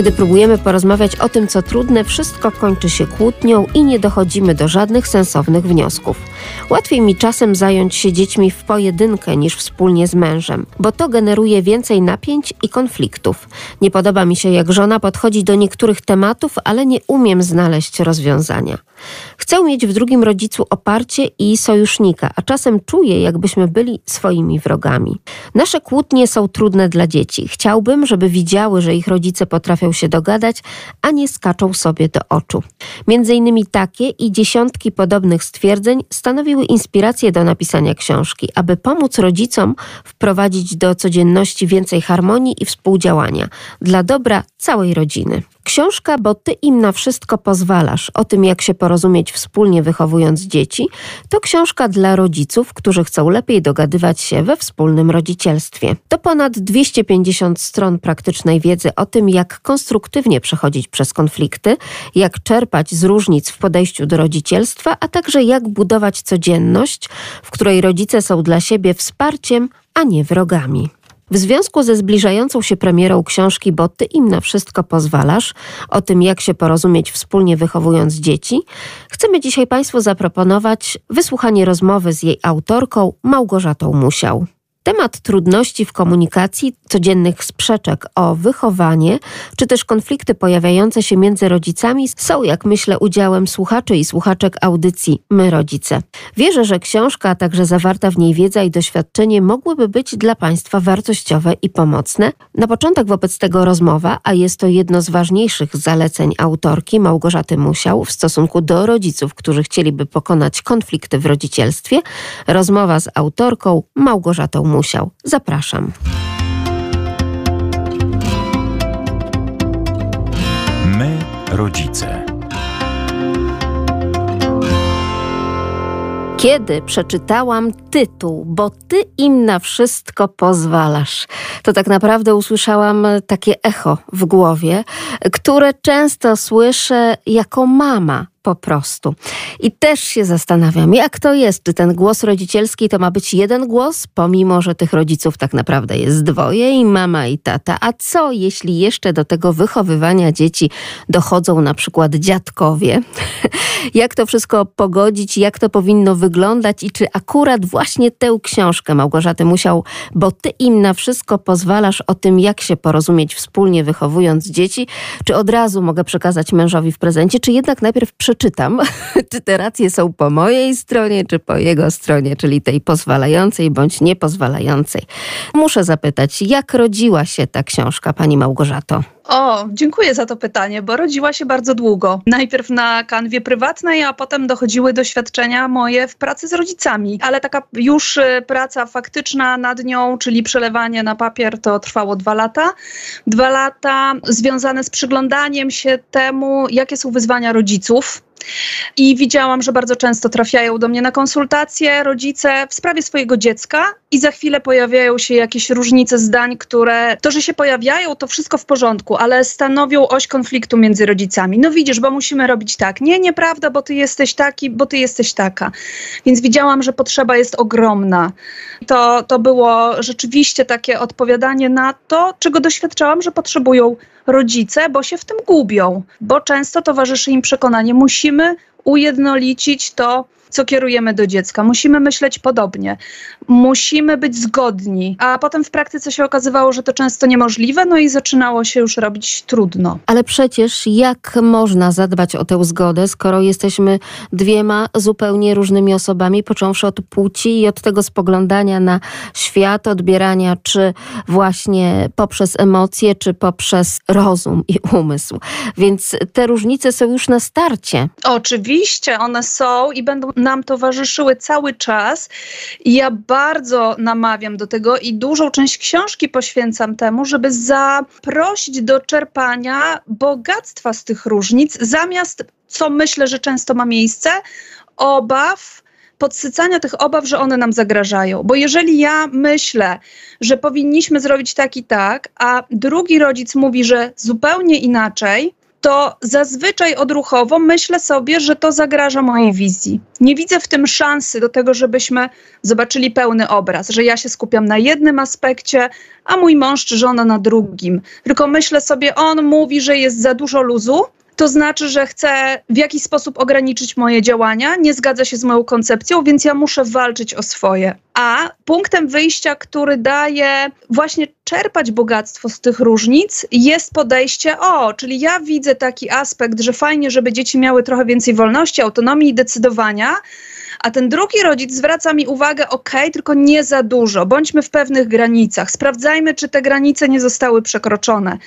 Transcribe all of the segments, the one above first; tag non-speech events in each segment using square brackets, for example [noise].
Kiedy próbujemy porozmawiać o tym, co trudne, wszystko kończy się kłótnią i nie dochodzimy do żadnych sensownych wniosków. Łatwiej mi czasem zająć się dziećmi w pojedynkę niż wspólnie z mężem, bo to generuje więcej napięć i konfliktów. Nie podoba mi się, jak żona podchodzi do niektórych tematów, ale nie umiem znaleźć rozwiązania. Chcę mieć w drugim rodzicu oparcie i sojusznika, a czasem czuję, jakbyśmy byli swoimi wrogami. Nasze kłótnie są trudne dla dzieci. Chciałbym, żeby widziały, że ich rodzice potrafią się dogadać, a nie skaczą sobie do oczu. Między innymi takie i dziesiątki podobnych stwierdzeń stanowiły inspirację do napisania książki, aby pomóc rodzicom wprowadzić do codzienności więcej harmonii i współdziałania dla dobra całej rodziny. Książka, bo ty im na wszystko pozwalasz, o tym jak się porozumieć wspólnie wychowując dzieci, to książka dla rodziców, którzy chcą lepiej dogadywać się we wspólnym rodzicielstwie. To ponad 250 stron praktycznej wiedzy o tym, jak konstruktywnie przechodzić przez konflikty, jak czerpać z różnic w podejściu do rodzicielstwa, a także jak budować codzienność, w której rodzice są dla siebie wsparciem, a nie wrogami. W związku ze zbliżającą się premierą książki Bo ty im na wszystko pozwalasz, o tym jak się porozumieć wspólnie wychowując dzieci, chcemy dzisiaj Państwu zaproponować wysłuchanie rozmowy z jej autorką Małgorzatą Musiał. Temat trudności w komunikacji, codziennych sprzeczek o wychowanie, czy też konflikty pojawiające się między rodzicami są, jak myślę, udziałem słuchaczy i słuchaczek audycji My Rodzice. Wierzę, że książka, a także zawarta w niej wiedza i doświadczenie mogłyby być dla Państwa wartościowe i pomocne. Na początek wobec tego rozmowa, a jest to jedno z ważniejszych zaleceń autorki Małgorzaty Musiał w stosunku do rodziców, którzy chcieliby pokonać konflikty w rodzicielstwie, rozmowa z autorką Małgorzatą Musiał. Zapraszam. My, rodzice. Kiedy przeczytałam tytuł, bo ty im na wszystko pozwalasz, to tak naprawdę usłyszałam takie echo w głowie, które często słyszę jako mama po prostu. I też się zastanawiam, jak to jest, czy ten głos rodzicielski to ma być jeden głos, pomimo że tych rodziców tak naprawdę jest dwoje i mama i tata. A co jeśli jeszcze do tego wychowywania dzieci dochodzą na przykład dziadkowie? [laughs] jak to wszystko pogodzić, jak to powinno wyglądać i czy akurat właśnie tę książkę Małgorzaty musiał, bo ty im na wszystko pozwalasz o tym, jak się porozumieć wspólnie wychowując dzieci, czy od razu mogę przekazać mężowi w prezencie, czy jednak najpierw przeczytam, [laughs] czy te racje są po mojej stronie, czy po jego stronie, czyli tej pozwalającej bądź niepozwalającej. Muszę zapytać, jak rodziła się ta książka, pani Małgorzato? O, dziękuję za to pytanie, bo rodziła się bardzo długo. Najpierw na kanwie prywatnej, a potem dochodziły doświadczenia moje w pracy z rodzicami. Ale taka już y, praca faktyczna nad nią, czyli przelewanie na papier, to trwało dwa lata. Dwa lata związane z przyglądaniem się temu, jakie są wyzwania rodziców i widziałam, że bardzo często trafiają do mnie na konsultacje rodzice w sprawie swojego dziecka i za chwilę pojawiają się jakieś różnice zdań, które to, że się pojawiają, to wszystko w porządku, ale stanowią oś konfliktu między rodzicami. No widzisz, bo musimy robić tak. Nie, nieprawda, bo ty jesteś taki, bo ty jesteś taka. Więc widziałam, że potrzeba jest ogromna. To, to było rzeczywiście takie odpowiadanie na to, czego doświadczałam, że potrzebują rodzice, bo się w tym gubią, bo często towarzyszy im przekonanie, musimy ujednolicić to, co kierujemy do dziecka. Musimy myśleć podobnie, musimy być zgodni, a potem w praktyce się okazywało, że to często niemożliwe, no i zaczynało się już robić trudno. Ale przecież jak można zadbać o tę zgodę, skoro jesteśmy dwiema zupełnie różnymi osobami, począwszy od płci i od tego spoglądania na świat, odbierania czy właśnie poprzez emocje, czy poprzez rozum i umysł. Więc te różnice są już na starcie. Oczywiście, one są i będą nam towarzyszyły cały czas. I ja bardzo namawiam do tego i dużą część książki poświęcam temu, żeby zaprosić do czerpania bogactwa z tych różnic, zamiast, co myślę, że często ma miejsce, obaw podsycania tych obaw, że one nam zagrażają. Bo jeżeli ja myślę, że powinniśmy zrobić tak i tak, a drugi rodzic mówi, że zupełnie inaczej, to zazwyczaj odruchowo myślę sobie, że to zagraża mojej wizji. Nie widzę w tym szansy do tego, żebyśmy zobaczyli pełny obraz, że ja się skupiam na jednym aspekcie, a mój mąż czy żona na drugim. Tylko myślę sobie, on mówi, że jest za dużo luzu, to znaczy, że chce w jakiś sposób ograniczyć moje działania, nie zgadza się z moją koncepcją, więc ja muszę walczyć o swoje. A punktem wyjścia, który daje właśnie czerpać bogactwo z tych różnic, jest podejście, o, czyli ja widzę taki aspekt, że fajnie, żeby dzieci miały trochę więcej wolności, autonomii i decydowania, a ten drugi rodzic zwraca mi uwagę, ok, tylko nie za dużo, bądźmy w pewnych granicach, sprawdzajmy, czy te granice nie zostały przekroczone.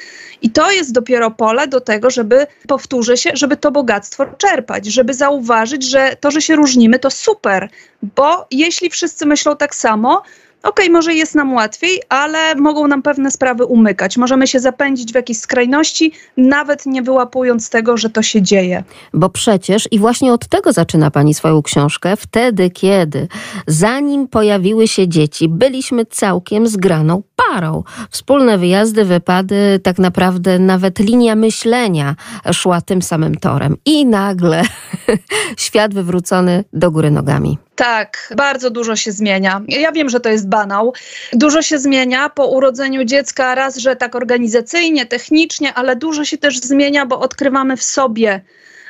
I to jest dopiero pole do tego, żeby, powtórzę się, żeby to bogactwo czerpać, żeby zauważyć, że to, że się różnimy, to super, bo jeśli wszyscy myślą tak samo, okej, okay, może jest nam łatwiej, ale mogą nam pewne sprawy umykać. Możemy się zapędzić w jakieś skrajności, nawet nie wyłapując tego, że to się dzieje. Bo przecież, i właśnie od tego zaczyna Pani swoją książkę, wtedy, kiedy zanim pojawiły się dzieci, byliśmy całkiem zgraną parą. Wspólne wyjazdy, wypady, tak naprawdę nawet linia myślenia szła tym samym torem. I nagle [laughs] świat wywrócony do góry nogami. Tak, bardzo dużo się zmienia. Ja wiem, że to jest banał. Dużo się zmienia po urodzeniu dziecka, raz, że tak organizacyjnie, technicznie, ale dużo się też zmienia, bo odkrywamy w sobie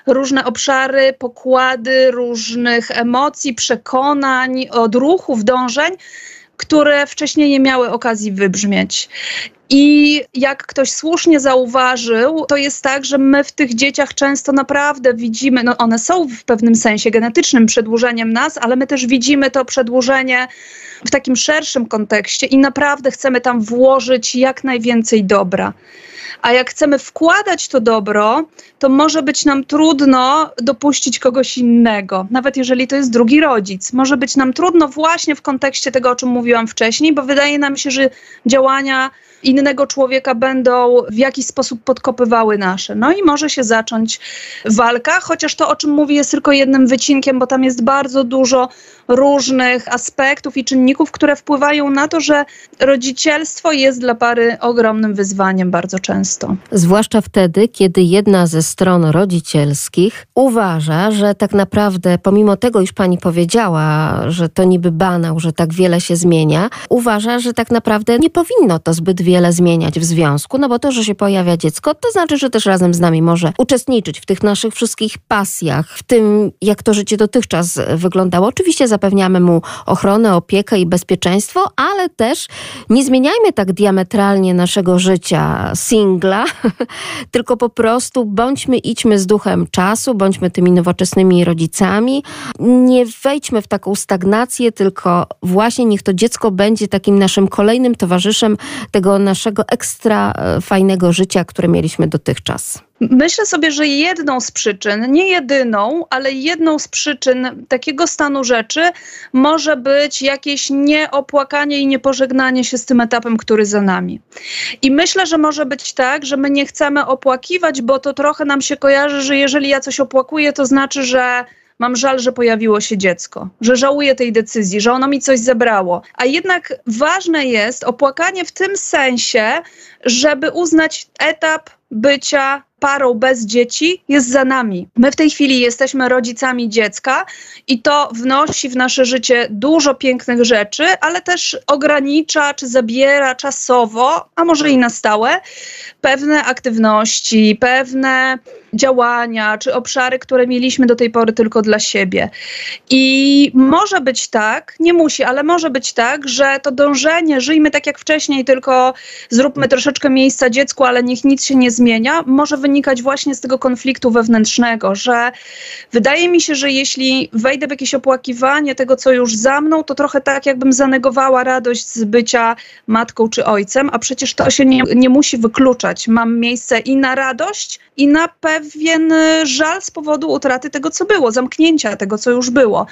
różne obszary, pokłady różnych emocji, przekonań, odruchów, dążeń które wcześniej nie miały okazji wybrzmieć. I jak ktoś słusznie zauważył, to jest tak, że my w tych dzieciach często naprawdę widzimy, no one są w pewnym sensie genetycznym przedłużeniem nas, ale my też widzimy to przedłużenie w takim szerszym kontekście i naprawdę chcemy tam włożyć jak najwięcej dobra. A jak chcemy wkładać to dobro, to może być nam trudno dopuścić kogoś innego, nawet jeżeli to jest drugi rodzic. Może być nam trudno właśnie w kontekście tego, o czym mówiłam wcześniej, bo wydaje nam się, że działania innego człowieka będą w jakiś sposób podkopywały nasze. No i może się zacząć walka, chociaż to, o czym mówię, jest tylko jednym wycinkiem, bo tam jest bardzo dużo różnych aspektów i czynników, które wpływają na to, że rodzicielstwo jest dla pary ogromnym wyzwaniem bardzo często. Zwłaszcza wtedy, kiedy jedna ze stron rodzicielskich uważa, że tak naprawdę, pomimo tego, iż pani powiedziała, że to niby banał, że tak wiele się zmienia, uważa, że tak naprawdę nie powinno to zbyt wiele zmieniać w związku, no bo to, że się pojawia dziecko, to znaczy, że też razem z nami może uczestniczyć w tych naszych wszystkich pasjach, w tym, jak to życie dotychczas wyglądało. Oczywiście zapewniamy mu ochronę, opiekę i bezpieczeństwo, ale też nie zmieniajmy tak diametralnie naszego życia singla, [laughs] tylko po prostu bądźmy, idźmy z duchem czasu, bądźmy tymi nowoczesnymi rodzicami. Nie wejdźmy w taką stagnację, tylko właśnie niech to dziecko będzie takim naszym kolejnym towarzyszem tego naszego ekstra e, fajnego życia, które mieliśmy dotychczas. Myślę sobie, że jedną z przyczyn, nie jedyną, ale jedną z przyczyn takiego stanu rzeczy może być jakieś nieopłakanie i niepożegnanie się z tym etapem, który za nami. I myślę, że może być tak, że my nie chcemy opłakiwać, bo to trochę nam się kojarzy, że jeżeli ja coś opłakuję, to znaczy, że mam żal, że pojawiło się dziecko, że żałuję tej decyzji, że ono mi coś zabrało. A jednak ważne jest opłakanie w tym sensie, żeby uznać etap bycia parą bez dzieci jest za nami. My w tej chwili jesteśmy rodzicami dziecka i to wnosi w nasze życie dużo pięknych rzeczy, ale też ogranicza czy zabiera czasowo, a może i na stałe, pewne aktywności, pewne działania czy obszary, które mieliśmy do tej pory tylko dla siebie. I może być tak, nie musi, ale może być tak, że to dążenie, żyjmy tak jak wcześniej, tylko zróbmy troszeczkę miejsca dziecku, ale niech nic się nie zmienia, może wynikać właśnie z tego konfliktu wewnętrznego, że wydaje mi się, że jeśli wejdę w jakieś opłakiwanie tego, co już za mną, to trochę tak, jakbym zanegowała radość z bycia matką czy ojcem, a przecież to się nie, nie musi wykluczać. Mam miejsce i na radość, i na pewien y, żal z powodu utraty tego, co było, zamknięcia tego, co już było.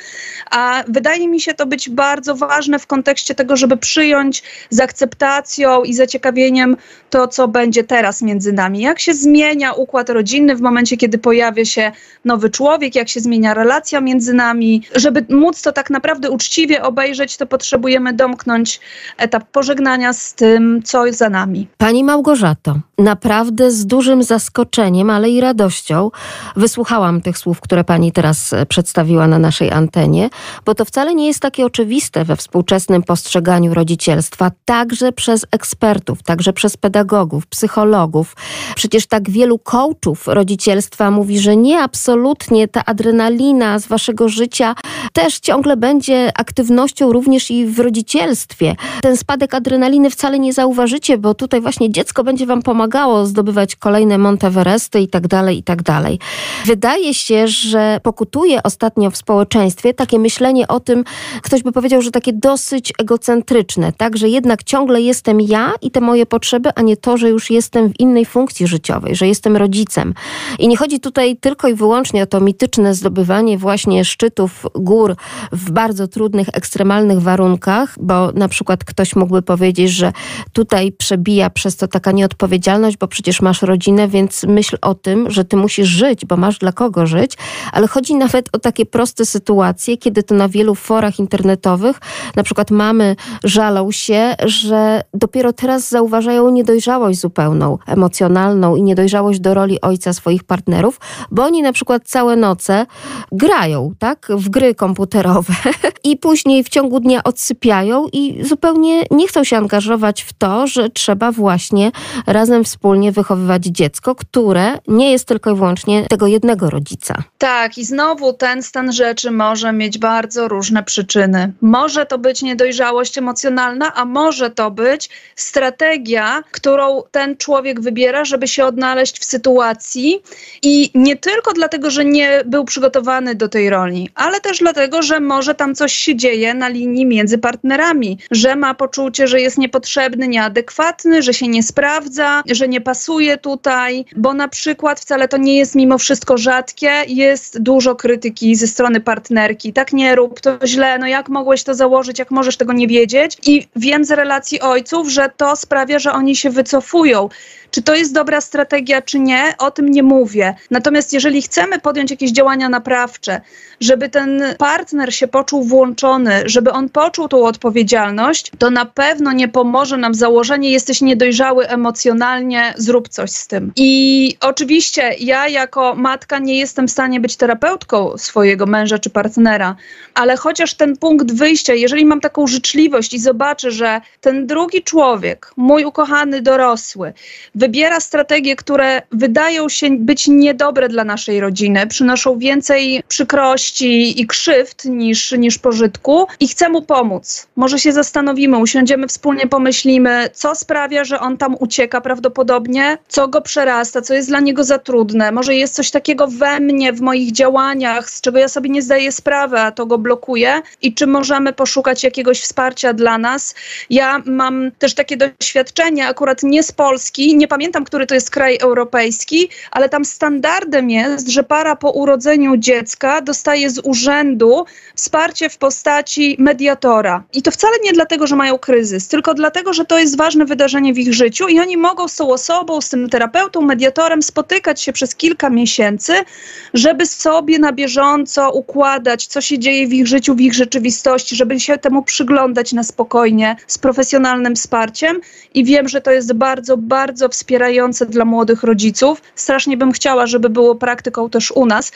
A wydaje mi się to być bardzo ważne w kontekście tego, żeby przyjąć z akceptacją i zaciekawieniem to, co będzie teraz między nami. Jak się zmienia układ rodzinny, w momencie, kiedy pojawia się nowy człowiek, jak się zmienia relacja między nami. Żeby móc to tak naprawdę uczciwie obejrzeć, to potrzebujemy domknąć etap pożegnania z tym, co jest za nami. Pani Małgorzato, naprawdę z dużym zaskoczeniem, ale i radością wysłuchałam tych słów, które pani teraz e, przedstawiła na naszej antenie, bo to wcale nie jest takie oczywiste we współczesnym postrzeganiu rodzicielstwa, także przez ekspertów, także przez pedagogów, psychologów. Przecież tak wielu coachów rodzicielstwa mówi, że nie, absolutnie ta adrenalina z waszego życia też ciągle będzie aktywnością również i w rodzicielstwie. Ten spadek adrenaliny wcale nie zauważycie, bo tutaj właśnie dziecko będzie wam pomagało zdobywać kolejne Monteveresty i tak dalej, i tak dalej. Wydaje się, że pokutuje ostatnio w społeczeństwie takie myślenie o tym, ktoś by powiedział, że takie dosyć egocentryczne, tak, że jednak ciągle jestem ja i te moje potrzeby, a nie to, że już jestem w innej funkcji życiowej, że jestem rodzicem. I nie chodzi tutaj tylko i wyłącznie o to mityczne zdobywanie właśnie szczytów gór w bardzo trudnych, ekstremalnych warunkach, bo na przykład ktoś mógłby powiedzieć, że tutaj przebija przez to taka nieodpowiedzialność, bo przecież masz rodzinę, więc myśl o tym, że ty musisz żyć, bo masz dla kogo żyć, ale chodzi nawet o takie proste sytuacje, kiedy to na wielu forach internetowych na przykład mamy żalą się, że dopiero teraz zauważają niedojrzałość zupełną, emocjonalną i niedojrzałość do roli ojca swoich partnerów, bo oni na przykład całe noce grają, tak, w gry komputerowe [laughs] i później w ciągu dnia odsypiają i zupełnie nie chcą się angażować w to, że trzeba właśnie razem wspólnie wychowywać dziecko, które nie jest tylko i wyłącznie tego jednego rodzica. Tak, i znowu ten stan rzeczy może mieć bardzo różne przyczyny. Może to być niedojrzałość emocjonalna, a może to być strategia, którą ten człowiek wybiera, żeby się odnaleźć w sytuacji i nie tylko dlatego, że nie był przygotowany do tej roli, ale też dlatego, że może tam coś się dzieje na linii między partnerami, że ma poczucie, że jest niepotrzebny, nieadekwatny, że się nie sprawdza, że nie pasuje tutaj, bo na przykład wcale to nie jest mimo wszystko rzadkie, jest dużo krytyki ze strony partnerki. Tak nie rób, to źle, no jak mogłeś to założyć, jak możesz tego nie wiedzieć? I wiem z relacji ojców, że to sprawia, że oni się wycofują. Czy to jest dobra strategia, czy nie, o tym nie mówię. Natomiast jeżeli chcemy podjąć jakieś działania naprawcze, żeby ten partner się poczuł włączony, żeby on poczuł tą odpowiedzialność, to na pewno nie pomoże nam założenie, jesteś niedojrzały emocjonalnie, zrób coś z tym. I oczywiście ja jako matka nie jestem w stanie być terapeutką swojego męża czy partnera, ale chociaż ten punkt wyjścia, jeżeli mam taką życzliwość i zobaczę, że ten drugi człowiek, mój ukochany dorosły, wybiera strategie, które wydają się być niedobre dla naszej rodziny, przynoszą więcej przykrości i krzywd niż, niż pożytku i chcę mu pomóc. Może się zastanowimy, usiądziemy wspólnie, pomyślimy, co sprawia, że on tam ucieka prawdopodobnie, co go przerasta, co jest dla niego za trudne. Może jest coś takiego we mnie, w moich działaniach, z czego ja sobie nie zdaję sprawy, a to go blokuje i czy możemy poszukać jakiegoś wsparcia dla nas. Ja mam też takie doświadczenie, akurat nie z Polski, nie pamiętam, który to jest kraj europejski, ale tam standardem jest, że para po urodzeniu dziecka dostaje z urzędu wsparcie w postaci mediatora. I to wcale nie dlatego, że mają kryzys, tylko dlatego, że to jest ważne wydarzenie w ich życiu i oni mogą z tą osobą, z tym terapeutą, mediatorem spotykać się przez kilka miesięcy, żeby sobie na bieżąco układać, co się dzieje w ich życiu, w ich rzeczywistości, żeby się temu przyglądać na spokojnie, z profesjonalnym wsparciem. I wiem, że to jest bardzo, bardzo wspierające dla młodych rodziców. Strasznie bym chciała, żeby było praktyką też u nas,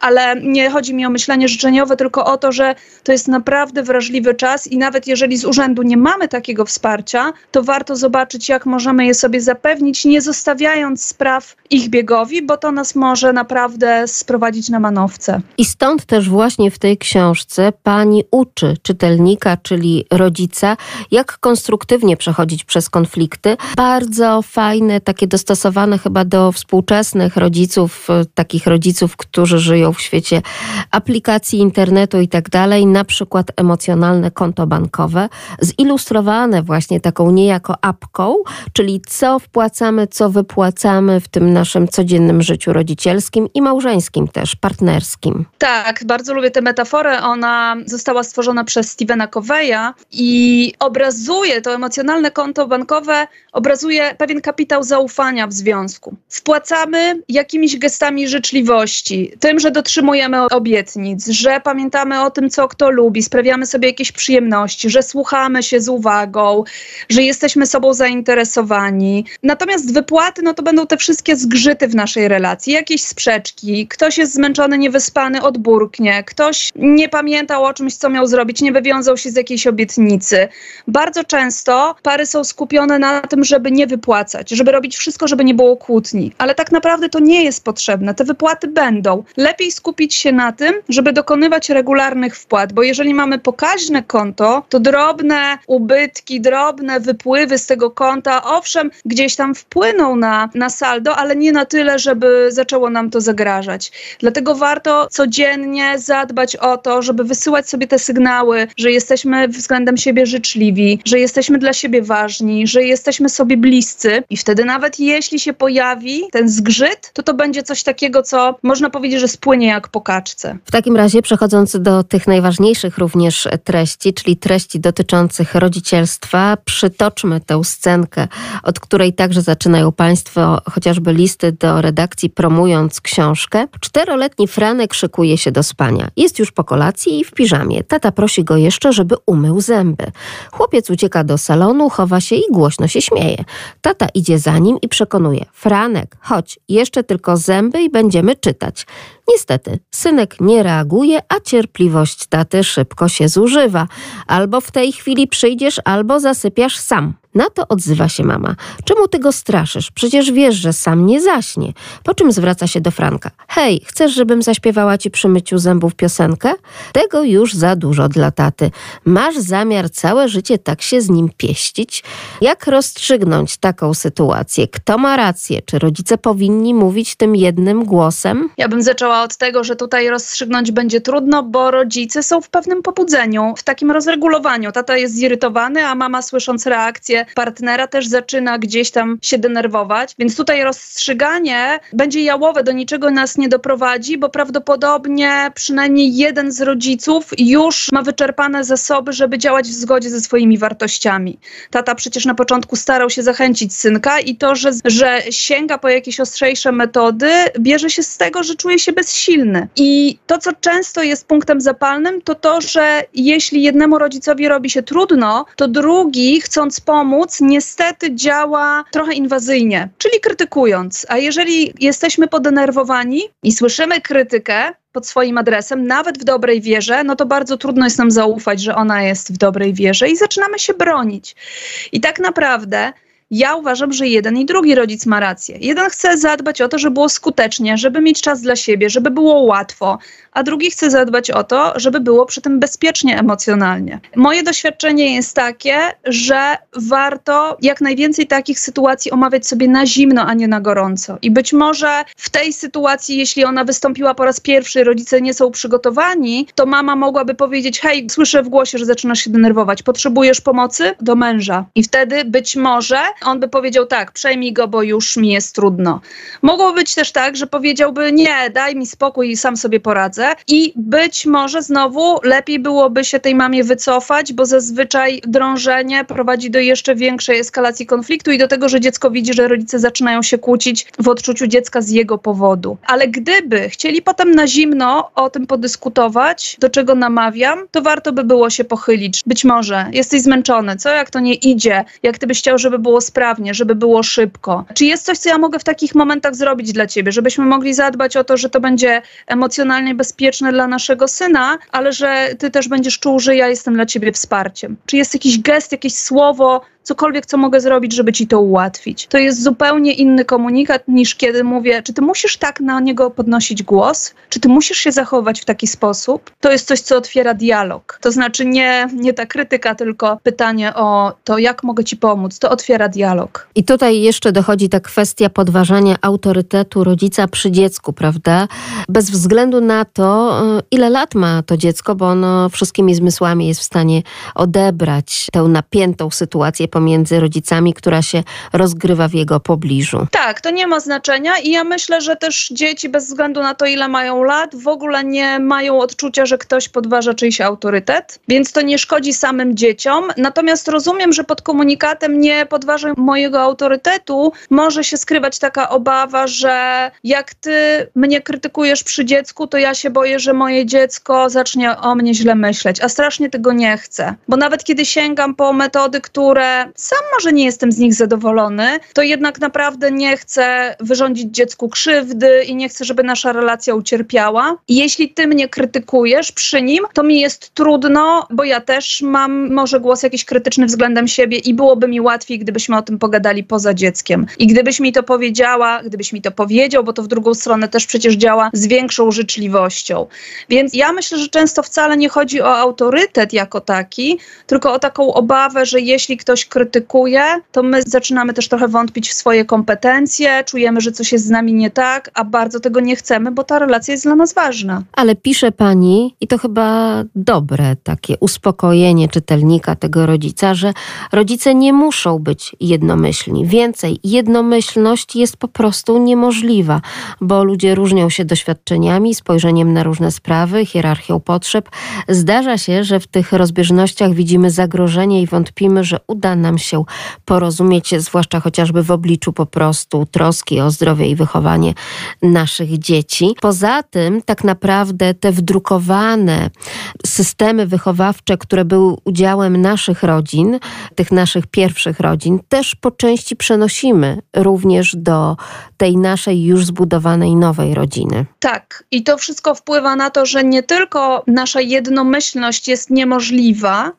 ale nie chodzi mi o myślenie życzeniowe, tylko o to, że to jest naprawdę wrażliwy czas i nawet jeżeli z urzędu nie mamy takiego wsparcia, to warto zobaczyć, jak możemy je sobie zapewnić, nie zostawiając spraw ich biegowi, bo to nas może naprawdę sprowadzić na manowce. I stąd też właśnie w tej książce pani uczy czytelnika, czyli rodzica, jak konstruktywnie przechodzić przez konflikty. Bardzo fajne, takie dostosowane chyba do współczesnych rodziców, e, takich rodziców, którzy żyją w świecie aplikacji internetu i tak dalej, na przykład emocjonalne konto bankowe, zilustrowane właśnie taką niejako apką, czyli co wpłacamy, co wypłacamy w tym naszym codziennym życiu rodzicielskim i małżeńskim też, partnerskim. Tak, bardzo lubię tę metaforę. Ona została stworzona przez Stevena Coveya i obrazuje to emocjonalne konto bankowe, obrazuje pewien kapitał miał zaufania w związku. Wpłacamy jakimiś gestami życzliwości, tym, że dotrzymujemy obietnic, że pamiętamy o tym, co kto lubi, sprawiamy sobie jakieś przyjemności, że słuchamy się z uwagą, że jesteśmy sobą zainteresowani. Natomiast wypłaty, no to będą te wszystkie zgrzyty w naszej relacji, jakieś sprzeczki, ktoś jest zmęczony, niewyspany, odburknie, ktoś nie pamiętał o czymś, co miał zrobić, nie wywiązał się z jakiejś obietnicy. Bardzo często pary są skupione na tym, żeby nie wypłacać, żeby robić wszystko, żeby nie było kłótni. Ale tak naprawdę to nie jest potrzebne. Te wypłaty będą. Lepiej skupić się na tym, żeby dokonywać regularnych wpłat, bo jeżeli mamy pokaźne konto, to drobne ubytki, drobne wypływy z tego konta, owszem, gdzieś tam wpłyną na, na saldo, ale nie na tyle, żeby zaczęło nam to zagrażać. Dlatego warto codziennie zadbać o to, żeby wysyłać sobie te sygnały, że jesteśmy względem siebie życzliwi, że jesteśmy dla siebie ważni, że jesteśmy sobie bliscy i wtedy nawet jeśli się pojawi ten zgrzyt, to to będzie coś takiego, co można powiedzieć, że spłynie jak po kaczce. W takim razie przechodząc do tych najważniejszych również treści, czyli treści dotyczących rodzicielstwa, przytoczmy tę scenkę, od której także zaczynają Państwo chociażby listy do redakcji promując książkę. Czteroletni Franek szykuje się do spania. Jest już po kolacji i w piżamie. Tata prosi go jeszcze, żeby umył zęby. Chłopiec ucieka do salonu, chowa się i głośno się śmieje. Tata idzie za nim i przekonuje: Franek, chodź, jeszcze tylko zęby i będziemy czytać. Niestety, synek nie reaguje, a cierpliwość taty szybko się zużywa. Albo w tej chwili przyjdziesz, albo zasypiasz sam. Na to odzywa się mama. Czemu ty go straszysz? Przecież wiesz, że sam nie zaśnie. Po czym zwraca się do Franka. Hej, chcesz, żebym zaśpiewała ci przy myciu zębów piosenkę? Tego już za dużo dla taty. Masz zamiar całe życie tak się z nim pieścić? Jak rozstrzygnąć taką sytuację? Kto ma rację? Czy rodzice powinni mówić tym jednym głosem? Ja bym zaczęła od tego, że tutaj rozstrzygnąć będzie trudno, bo rodzice są w pewnym pobudzeniu, w takim rozregulowaniu. Tata jest zirytowany, a mama słysząc reakcję partnera też zaczyna gdzieś tam się denerwować. Więc tutaj rozstrzyganie będzie jałowe, do niczego nas nie doprowadzi, bo prawdopodobnie przynajmniej jeden z rodziców już ma wyczerpane zasoby, żeby działać w zgodzie ze swoimi wartościami. Tata przecież na początku starał się zachęcić synka i to, że, że sięga po jakieś ostrzejsze metody, bierze się z tego, że czuje się bezsilny. I to, co często jest punktem zapalnym, to to, że jeśli jednemu rodzicowi robi się trudno, to drugi, chcąc pomóc, niestety działa trochę inwazyjnie, czyli krytykując. A jeżeli jesteśmy podenerwowani i słyszymy krytykę, pod swoim adresem, nawet w dobrej wierze, no to bardzo trudno jest nam zaufać, że ona jest w dobrej wierze i zaczynamy się bronić. I tak naprawdę ja uważam, że jeden i drugi rodzic ma rację. Jeden chce zadbać o to, żeby było skutecznie, żeby mieć czas dla siebie, żeby było łatwo, a drugi chce zadbać o to, żeby było przy tym bezpiecznie emocjonalnie. Moje doświadczenie jest takie, że warto jak najwięcej takich sytuacji omawiać sobie na zimno, a nie na gorąco. I być może w tej sytuacji, jeśli ona wystąpiła po raz pierwszy, rodzice nie są przygotowani, to mama mogłaby powiedzieć: Hej, słyszę w głosie, że zaczynasz się denerwować, potrzebujesz pomocy? Do męża. I wtedy być może on by powiedział: Tak, przejmij go, bo już mi jest trudno. Mogło być też tak, że powiedziałby: Nie, daj mi spokój i sam sobie poradzę i być może znowu lepiej byłoby się tej mamie wycofać, bo zazwyczaj drążenie prowadzi do jeszcze większej eskalacji konfliktu i do tego, że dziecko widzi, że rodzice zaczynają się kłócić w odczuciu dziecka z jego powodu. Ale gdyby chcieli potem na zimno o tym podyskutować, do czego namawiam, to warto by było się pochylić. Być może jesteś zmęczony, co jak to nie idzie, jak ty byś chciał, żeby było sprawnie, żeby było szybko. Czy jest coś, co ja mogę w takich momentach zrobić dla ciebie, żebyśmy mogli zadbać o to, że to będzie emocjonalnie bezpieczne? dla naszego syna, ale że ty też będziesz czuł, że ja jestem dla ciebie wsparciem. Czy jest jakiś gest, jakieś słowo, cokolwiek, co mogę zrobić, żeby ci to ułatwić. To jest zupełnie inny komunikat niż kiedy mówię, czy ty musisz tak na niego podnosić głos, czy ty musisz się zachować w taki sposób. To jest coś, co otwiera dialog. To znaczy nie, nie ta krytyka, tylko pytanie o to, jak mogę ci pomóc. To otwiera dialog. I tutaj jeszcze dochodzi ta kwestia podważania autorytetu rodzica przy dziecku, prawda? Bez względu na to, y, ile lat ma to dziecko, bo ono wszystkimi zmysłami jest w stanie odebrać tę napiętą sytuację pomiędzy rodzicami, która się rozgrywa w jego pobliżu. Tak, to nie ma znaczenia i ja myślę, że też dzieci bez względu na to, ile mają lat, w ogóle nie mają odczucia, że ktoś podważa czyjś autorytet, więc to nie szkodzi samym dzieciom. Natomiast rozumiem, że pod komunikatem nie podważaj mojego autorytetu może się skrywać taka obawa, że jak ty mnie krytykujesz przy dziecku, to ja się boję, że moje dziecko zacznie o mnie źle myśleć, a strasznie tego nie chcę. Bo nawet kiedy sięgam po metody, które sam może nie jestem z nich zadowolony, to jednak naprawdę nie chcę wyrządzić dziecku krzywdy i nie chcę, żeby nasza relacja ucierpiała. Jeśli ty mnie krytykujesz przy nim, to mi jest trudno, bo ja też mam może głos jakiś krytyczny względem siebie i byłoby mi łatwiej, gdybyśmy o tym pogadali poza dzieckiem. I gdybyś mi to powiedziała, gdybyś mi to powiedział, bo to w drugą stronę też przecież działa z większą życzliwością. Więc ja myślę, że często wcale nie chodzi o autorytet jako taki, tylko o taką obawę, że jeśli ktoś krytykuje, to my zaczynamy też trochę wątpić w swoje kompetencje, czujemy, że coś jest z nami nie tak, a bardzo tego nie chcemy, bo ta relacja jest dla nas ważna. Ale pisze pani, i to chyba dobre takie uspokojenie czytelnika, tego rodzica, że rodzice nie muszą być jednomyślni. Więcej, jednomyślność jest po prostu niemożliwa, bo ludzie różnią się doświadczeniami, spojrzeniem na różne sprawy, hierarchią potrzeb. Zdarza się, że w tych rozbieżnościach widzimy zagrożenie i wątpimy, że uda nam się porozumieć, zwłaszcza chociażby w obliczu po prostu troski o zdrowie i wychowanie naszych dzieci. Poza tym, tak naprawdę te wdrukowane systemy wychowawcze, które były udziałem naszych rodzin, tych naszych pierwszych rodzin, też po części przenosimy również do tej naszej już zbudowanej nowej rodziny. Tak, i to wszystko wpływa na to, że nie tylko nasza jednomyślność jest niemożliwa,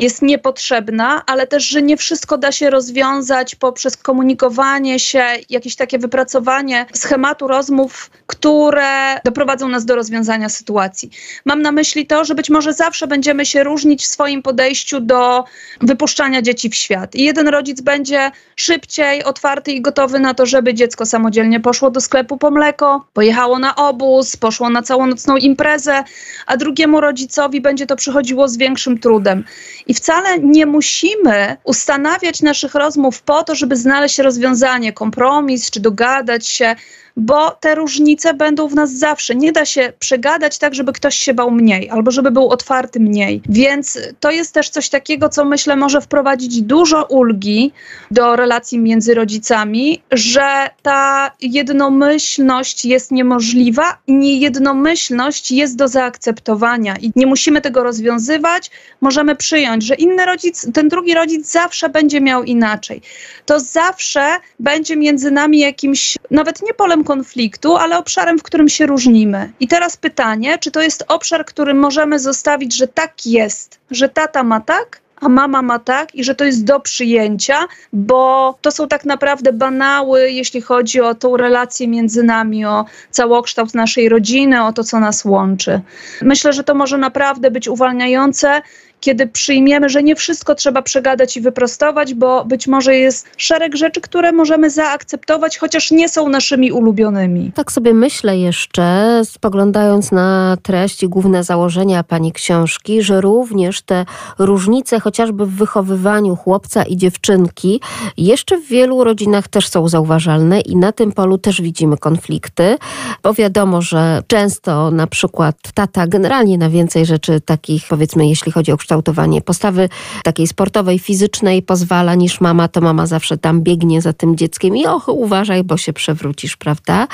jest niepotrzebna, ale też, że nie wszystko da się rozwiązać poprzez komunikowanie się, jakieś takie wypracowanie schematu rozmów, które doprowadzą nas do rozwiązania sytuacji. Mam na myśli to, że być może zawsze będziemy się różnić w swoim podejściu do wypuszczania dzieci w świat. I jeden rodzic będzie szybciej otwarty i gotowy na to, żeby dziecko samodzielnie poszło do sklepu po mleko, pojechało na obóz, poszło na całonocną imprezę, a drugiemu rodzicowi będzie to przychodziło z większym trudem. I wcale nie musimy ustanawiać naszych rozmów po to, żeby znaleźć rozwiązanie, kompromis czy dogadać się bo te różnice będą w nas zawsze. Nie da się przegadać tak, żeby ktoś się bał mniej albo żeby był otwarty mniej. Więc to jest też coś takiego, co myślę może wprowadzić dużo ulgi do relacji między rodzicami, że ta jednomyślność jest niemożliwa, niejednomyślność jest do zaakceptowania i nie musimy tego rozwiązywać. Możemy przyjąć, że inny rodzic, ten drugi rodzic zawsze będzie miał inaczej. To zawsze będzie między nami jakimś, nawet nie polem konfliktu, ale obszarem, w którym się różnimy. I teraz pytanie, czy to jest obszar, który możemy zostawić, że tak jest, że tata ma tak, a mama ma tak i że to jest do przyjęcia, bo to są tak naprawdę banały, jeśli chodzi o tą relację między nami, o całokształt naszej rodziny, o to, co nas łączy. Myślę, że to może naprawdę być uwalniające kiedy przyjmiemy, że nie wszystko trzeba przegadać i wyprostować, bo być może jest szereg rzeczy, które możemy zaakceptować, chociaż nie są naszymi ulubionymi. Tak sobie myślę jeszcze, spoglądając na treść i główne założenia pani książki, że również te różnice chociażby w wychowywaniu chłopca i dziewczynki jeszcze w wielu rodzinach też są zauważalne i na tym polu też widzimy konflikty, bo wiadomo, że często na przykład tata generalnie na więcej rzeczy takich, powiedzmy, jeśli chodzi o kształtowanie postawy takiej sportowej, fizycznej pozwala niż mama, to mama zawsze tam biegnie za tym dzieckiem i och, uważaj, bo się przewrócisz, prawda?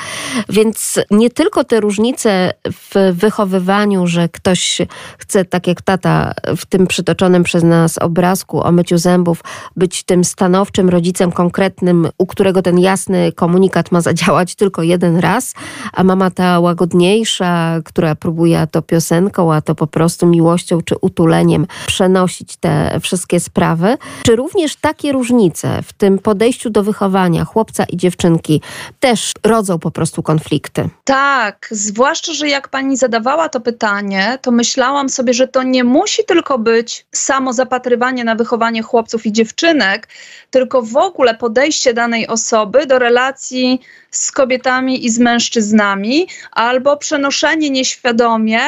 Więc nie tylko te różnice w wychowywaniu, że ktoś chce, tak jak tata w tym przytoczonym przez nas obrazku o myciu zębów, być tym stanowczym rodzicem konkretnym, u którego ten jasny komunikat ma zadziałać tylko jeden raz, a mama ta łagodniejsza, która próbuje a to piosenką, a to po prostu miłością czy utuleniem przenosić te wszystkie sprawy. Czy również takie różnice w tym podejściu do wychowania chłopca i dziewczynki też rodzą po prostu konflikty? Tak, zwłaszcza, że jak pani zadawała to pytanie, to myślałam sobie, że to nie musi tylko być samo zapatrywanie na wychowanie chłopców i dziewczynek, tylko w ogóle podejście danej osoby do relacji z kobietami i z mężczyznami, albo przenoszenie nieświadomie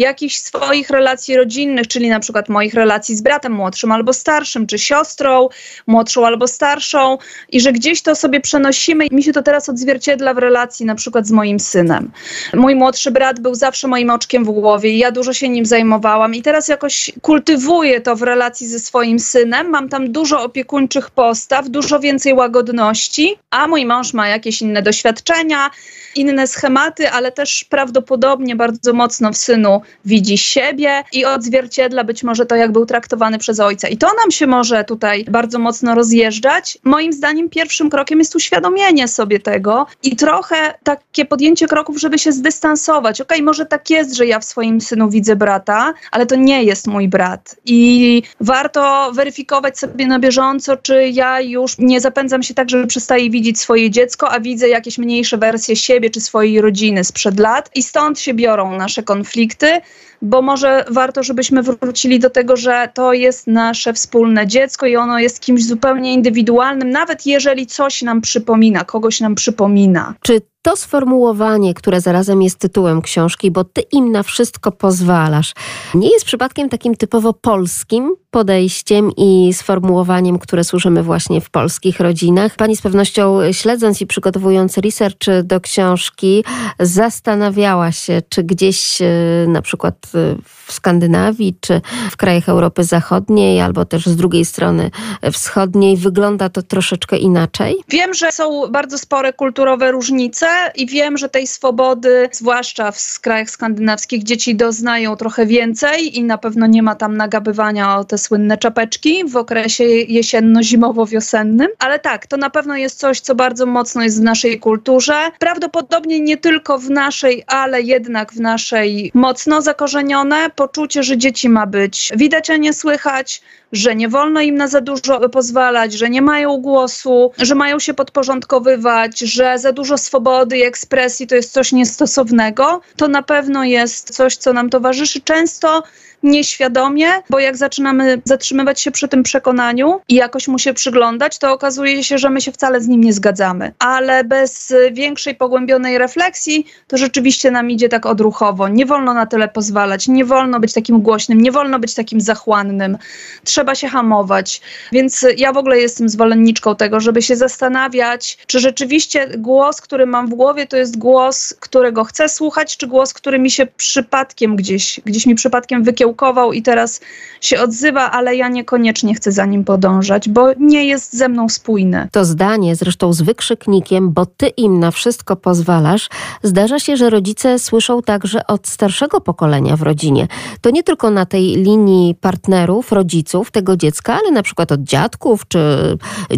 jakichś swoich relacji rodzinnych, czyli na przykład moich relacji z bratem młodszym albo starszym, czy siostrą młodszą albo starszą i że gdzieś to sobie przenosimy mi się to teraz odzwierciedla w relacji na przykład z moim synem. Mój młodszy brat był zawsze moim oczkiem w głowie i ja dużo się nim zajmowałam i teraz jakoś kultywuję to w relacji ze swoim synem. Mam tam dużo opiekuńczych postaw, dużo więcej łagodności, a mój mąż ma jakieś inne doświadczenia, inne schematy, ale też prawdopodobnie bardzo mocno w synu widzi siebie i odzwierciedla być może to, jak był traktowany przez ojca. I to nam się może tutaj bardzo mocno rozjeżdżać. Moim zdaniem pierwszym krokiem jest uświadomienie sobie tego i trochę takie podjęcie kroków, żeby się zdystansować. Okej, okay, może tak jest, że ja w swoim synu widzę brata, ale to nie jest mój brat. I warto weryfikować sobie na bieżąco, czy ja już nie zapędzam się tak, że przestaję widzieć swoje dziecko, a widzę jakieś mniejsze wersje siebie czy swojej rodziny sprzed lat. I stąd się biorą nasze konflikty bo może warto, żebyśmy wrócili do tego, że to jest nasze wspólne dziecko i ono jest kimś zupełnie indywidualnym, nawet jeżeli coś nam przypomina, kogoś nam przypomina. Czy to sformułowanie, które zarazem jest tytułem książki, bo ty im na wszystko pozwalasz, nie jest przypadkiem takim typowo polskim podejściem i sformułowaniem, które służymy właśnie w polskich rodzinach. Pani z pewnością śledząc i przygotowując research do książki, zastanawiała się, czy gdzieś e, na przykład e, w Skandynawii, czy w krajach Europy Zachodniej, albo też z drugiej strony wschodniej, wygląda to troszeczkę inaczej? Wiem, że są bardzo spore kulturowe różnice i wiem, że tej swobody, zwłaszcza w krajach skandynawskich, dzieci doznają trochę więcej i na pewno nie ma tam nagabywania o te słynne czapeczki w okresie jesienno-zimowo-wiosennym. Ale tak, to na pewno jest coś, co bardzo mocno jest w naszej kulturze. Prawdopodobnie nie tylko w naszej, ale jednak w naszej mocno zakorzenione poczucie, że dzieci ma być widać, a nie słychać, że nie wolno im na za dużo pozwalać, że nie mają głosu, że mają się podporządkowywać, że za dużo swobody i ekspresji to jest coś niestosownego, to na pewno jest coś, co nam towarzyszy często nieświadomie, bo jak zaczynamy zatrzymywać się przy tym przekonaniu i jakoś mu się przyglądać, to okazuje się, że my się wcale z nim nie zgadzamy. Ale bez większej pogłębionej refleksji, to rzeczywiście nam idzie tak odruchowo. Nie wolno na tyle pozwalać, nie wolno być takim głośnym, nie wolno być takim zachłannym. Trzeba się hamować. Więc ja w ogóle jestem zwolenniczką tego, żeby się zastanawiać, czy rzeczywiście głos, który mam w głowie, to jest głos, którego chcę słuchać, czy głos, który mi się przypadkiem gdzieś, gdzieś mi przypadkiem wykiełkował kiełkował i teraz się odzywa, ale ja niekoniecznie chcę za nim podążać, bo nie jest ze mną spójny. To zdanie, zresztą z wykrzyknikiem, bo ty im na wszystko pozwalasz, zdarza się, że rodzice słyszą także od starszego pokolenia w rodzinie. To nie tylko na tej linii partnerów, rodziców tego dziecka, ale na przykład od dziadków czy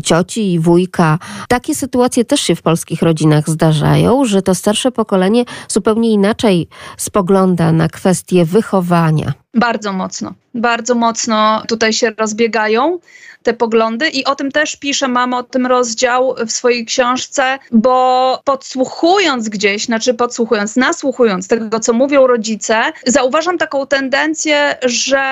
cioci, wujka. Takie sytuacje też się w polskich rodzinach zdarzają, że to starsze pokolenie zupełnie inaczej spogląda na kwestie wychowania. Bardzo mocno, bardzo mocno tutaj się rozbiegają te poglądy i o tym też pisze, mam o tym rozdział w swojej książce, bo podsłuchując gdzieś, znaczy podsłuchując, nasłuchując tego, co mówią rodzice, zauważam taką tendencję, że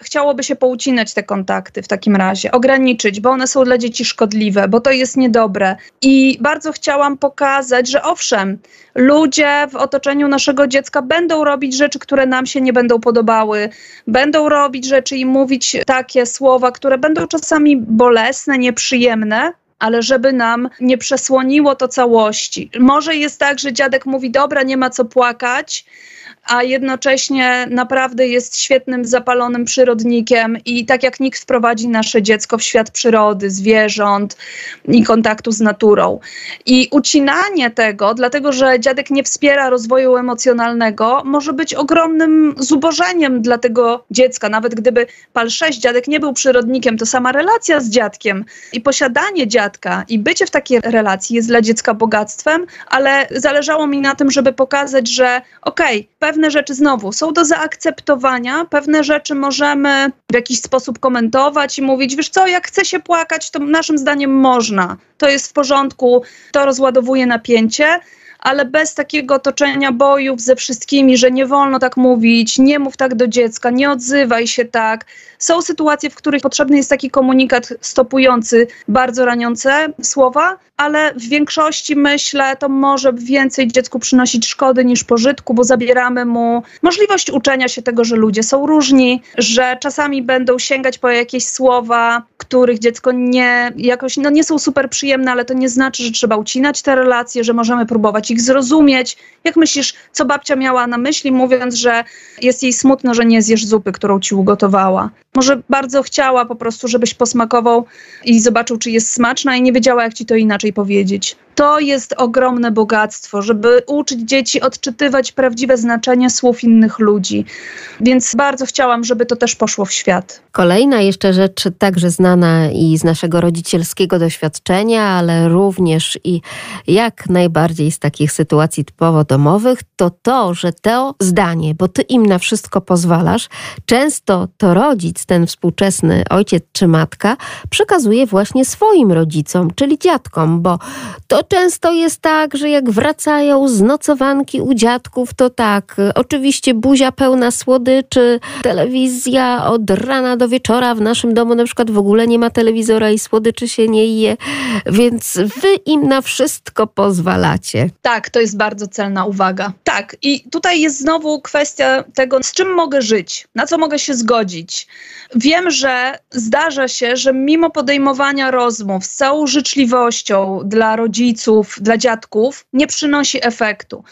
chciałoby się poucinać te kontakty w takim razie, ograniczyć, bo one są dla dzieci szkodliwe, bo to jest niedobre. I bardzo chciałam pokazać, że owszem, ludzie w otoczeniu naszego dziecka będą robić rzeczy, które nam się nie będą podobały, będą robić rzeczy i mówić takie słowa, które będą czasami bolesne, nieprzyjemne, ale żeby nam nie przesłoniło to całości. Może jest tak, że dziadek mówi: Dobra, nie ma co płakać, a jednocześnie naprawdę jest świetnym, zapalonym przyrodnikiem i tak jak nikt wprowadzi nasze dziecko w świat przyrody, zwierząt i kontaktu z naturą. I ucinanie tego, dlatego że dziadek nie wspiera rozwoju emocjonalnego, może być ogromnym zubożeniem dla tego dziecka. Nawet gdyby pal 6 dziadek nie był przyrodnikiem, to sama relacja z dziadkiem i posiadanie dziadka i bycie w takiej relacji jest dla dziecka bogactwem, ale zależało mi na tym, żeby pokazać, że okej, okay, pewne rzeczy znowu są do zaakceptowania, pewne rzeczy możemy w jakiś sposób komentować i mówić, wiesz co, jak chce się płakać, to naszym zdaniem można. To jest w porządku, to rozładowuje napięcie, ale bez takiego toczenia bojów ze wszystkimi, że nie wolno tak mówić, nie mów tak do dziecka, nie odzywaj się tak. Są sytuacje, w których potrzebny jest taki komunikat stopujący bardzo raniące słowa, ale w większości myślę, to może więcej dziecku przynosić szkody niż pożytku, bo zabieramy mu możliwość uczenia się tego, że ludzie są różni, że czasami będą sięgać po jakieś słowa, których dziecko nie jakoś, no nie są super przyjemne, ale to nie znaczy, że trzeba ucinać te relacje, że możemy próbować ich zrozumieć. Jak myślisz, co babcia miała na myśli, mówiąc, że jest jej smutno, że nie zjesz zupy, którą ci ugotowała? Może bardzo chciała po prostu, żebyś posmakował i zobaczył, czy jest smaczna i nie wiedziała, jak ci to inaczej powiedzieć. To jest ogromne bogactwo, żeby uczyć dzieci odczytywać prawdziwe znaczenie słów innych ludzi. Więc bardzo chciałam, żeby to też poszło w świat. Kolejna jeszcze rzecz, także znana i z naszego rodzicielskiego doświadczenia, ale również i jak najbardziej z takich sytuacji typowo domowych, to to, że to zdanie, bo ty im na wszystko pozwalasz, często to rodzic, ten współczesny ojciec czy matka, przekazuje właśnie swoim rodzicom, czyli dziadkom, bo to często jest tak, że jak wracają z nocowanki u dziadków, to tak, oczywiście buzia pełna słodyczy, telewizja od rana do wieczora. W naszym domu na przykład w ogóle nie ma telewizora i słodyczy się nie je, więc wy im na wszystko pozwalacie. Tak, to jest bardzo celna uwaga. Tak, i tutaj jest znowu kwestia tego, z czym mogę żyć, na co mogę się zgodzić. Wiem, że zdarza się, że mimo podejmowania rozmów z całą życzliwością dla rodziców, dla dziadków, nie przynosi efektu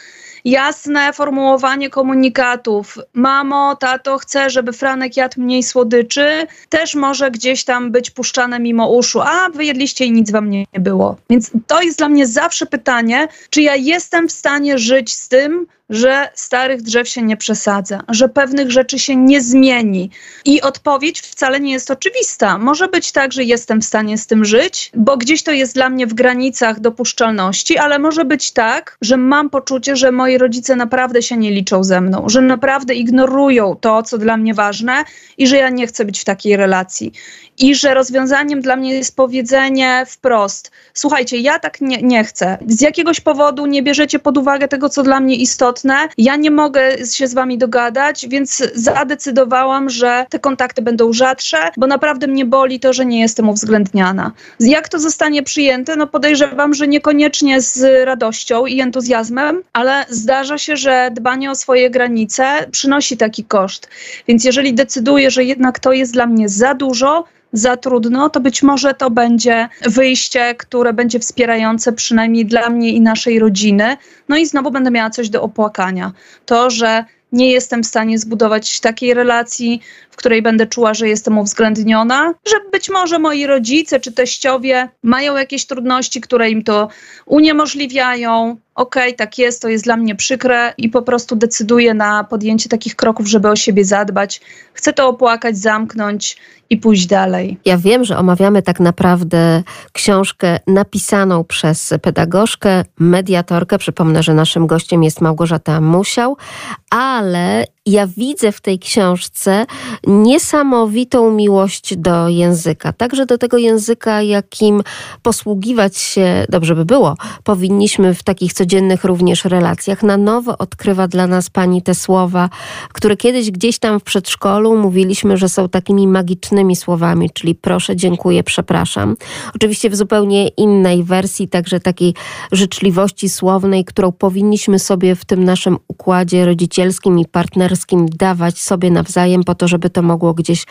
jasne formułowanie komunikatów. Mamo, tato, chcę, żeby Franek jadł mniej słodyczy, też może gdzieś tam być puszczane mimo uszu. A, wyjedliście i nic wam nie było. Więc to jest dla mnie zawsze pytanie, czy ja jestem w stanie żyć z tym, że starych drzew się nie przesadza, że pewnych rzeczy się nie zmieni. I odpowiedź wcale nie jest oczywista. Może być tak, że jestem w stanie z tym żyć, bo gdzieś to jest dla mnie w granicach dopuszczalności, ale może być tak, że mam poczucie, że rodzice naprawdę się nie liczą ze mną, że naprawdę ignorują to, co dla mnie ważne i że ja nie chcę być w takiej relacji. I że rozwiązaniem dla mnie jest powiedzenie wprost: Słuchajcie, ja tak nie, nie chcę. Z jakiegoś powodu nie bierzecie pod uwagę tego, co dla mnie istotne. Ja nie mogę się z wami dogadać, więc zadecydowałam, że te kontakty będą rzadsze, bo naprawdę mnie boli to, że nie jestem uwzględniana. Jak to zostanie przyjęte? No podejrzewam, że niekoniecznie z radością i entuzjazmem, ale zdarza się, że dbanie o swoje granice przynosi taki koszt. Więc jeżeli decyduję, że jednak to jest dla mnie za dużo, za trudno, to być może to będzie wyjście, które będzie wspierające przynajmniej dla mnie i naszej rodziny. No i znowu będę miała coś do opłakania. To, że nie jestem w stanie zbudować takiej relacji, w której będę czuła, że jestem uwzględniona, że być może moi rodzice czy teściowie mają jakieś trudności, które im to uniemożliwiają. Okej, okay, tak jest, to jest dla mnie przykre i po prostu decyduję na podjęcie takich kroków, żeby o siebie zadbać. Chcę to opłakać, zamknąć i pójść dalej. Ja wiem, że omawiamy tak naprawdę książkę napisaną przez pedagogzkę, mediatorkę. Przypomnę, że naszym gościem jest Małgorzata Musiał, ale ja widzę w tej książce niesamowitą miłość do języka. Także do tego języka, jakim posługiwać się, dobrze by było, powinniśmy w takich codziennych również relacjach. Na nowo odkrywa dla nas pani te słowa, które kiedyś gdzieś tam w przedszkolu mówiliśmy, że są takimi magicznymi słowami, czyli proszę, dziękuję, przepraszam. Oczywiście w zupełnie innej wersji, także takiej życzliwości słownej, którą powinniśmy sobie w tym naszym układzie rodzicielskim i partnerskim dawać sobie nawzajem po to, żeby to mogło gdzieś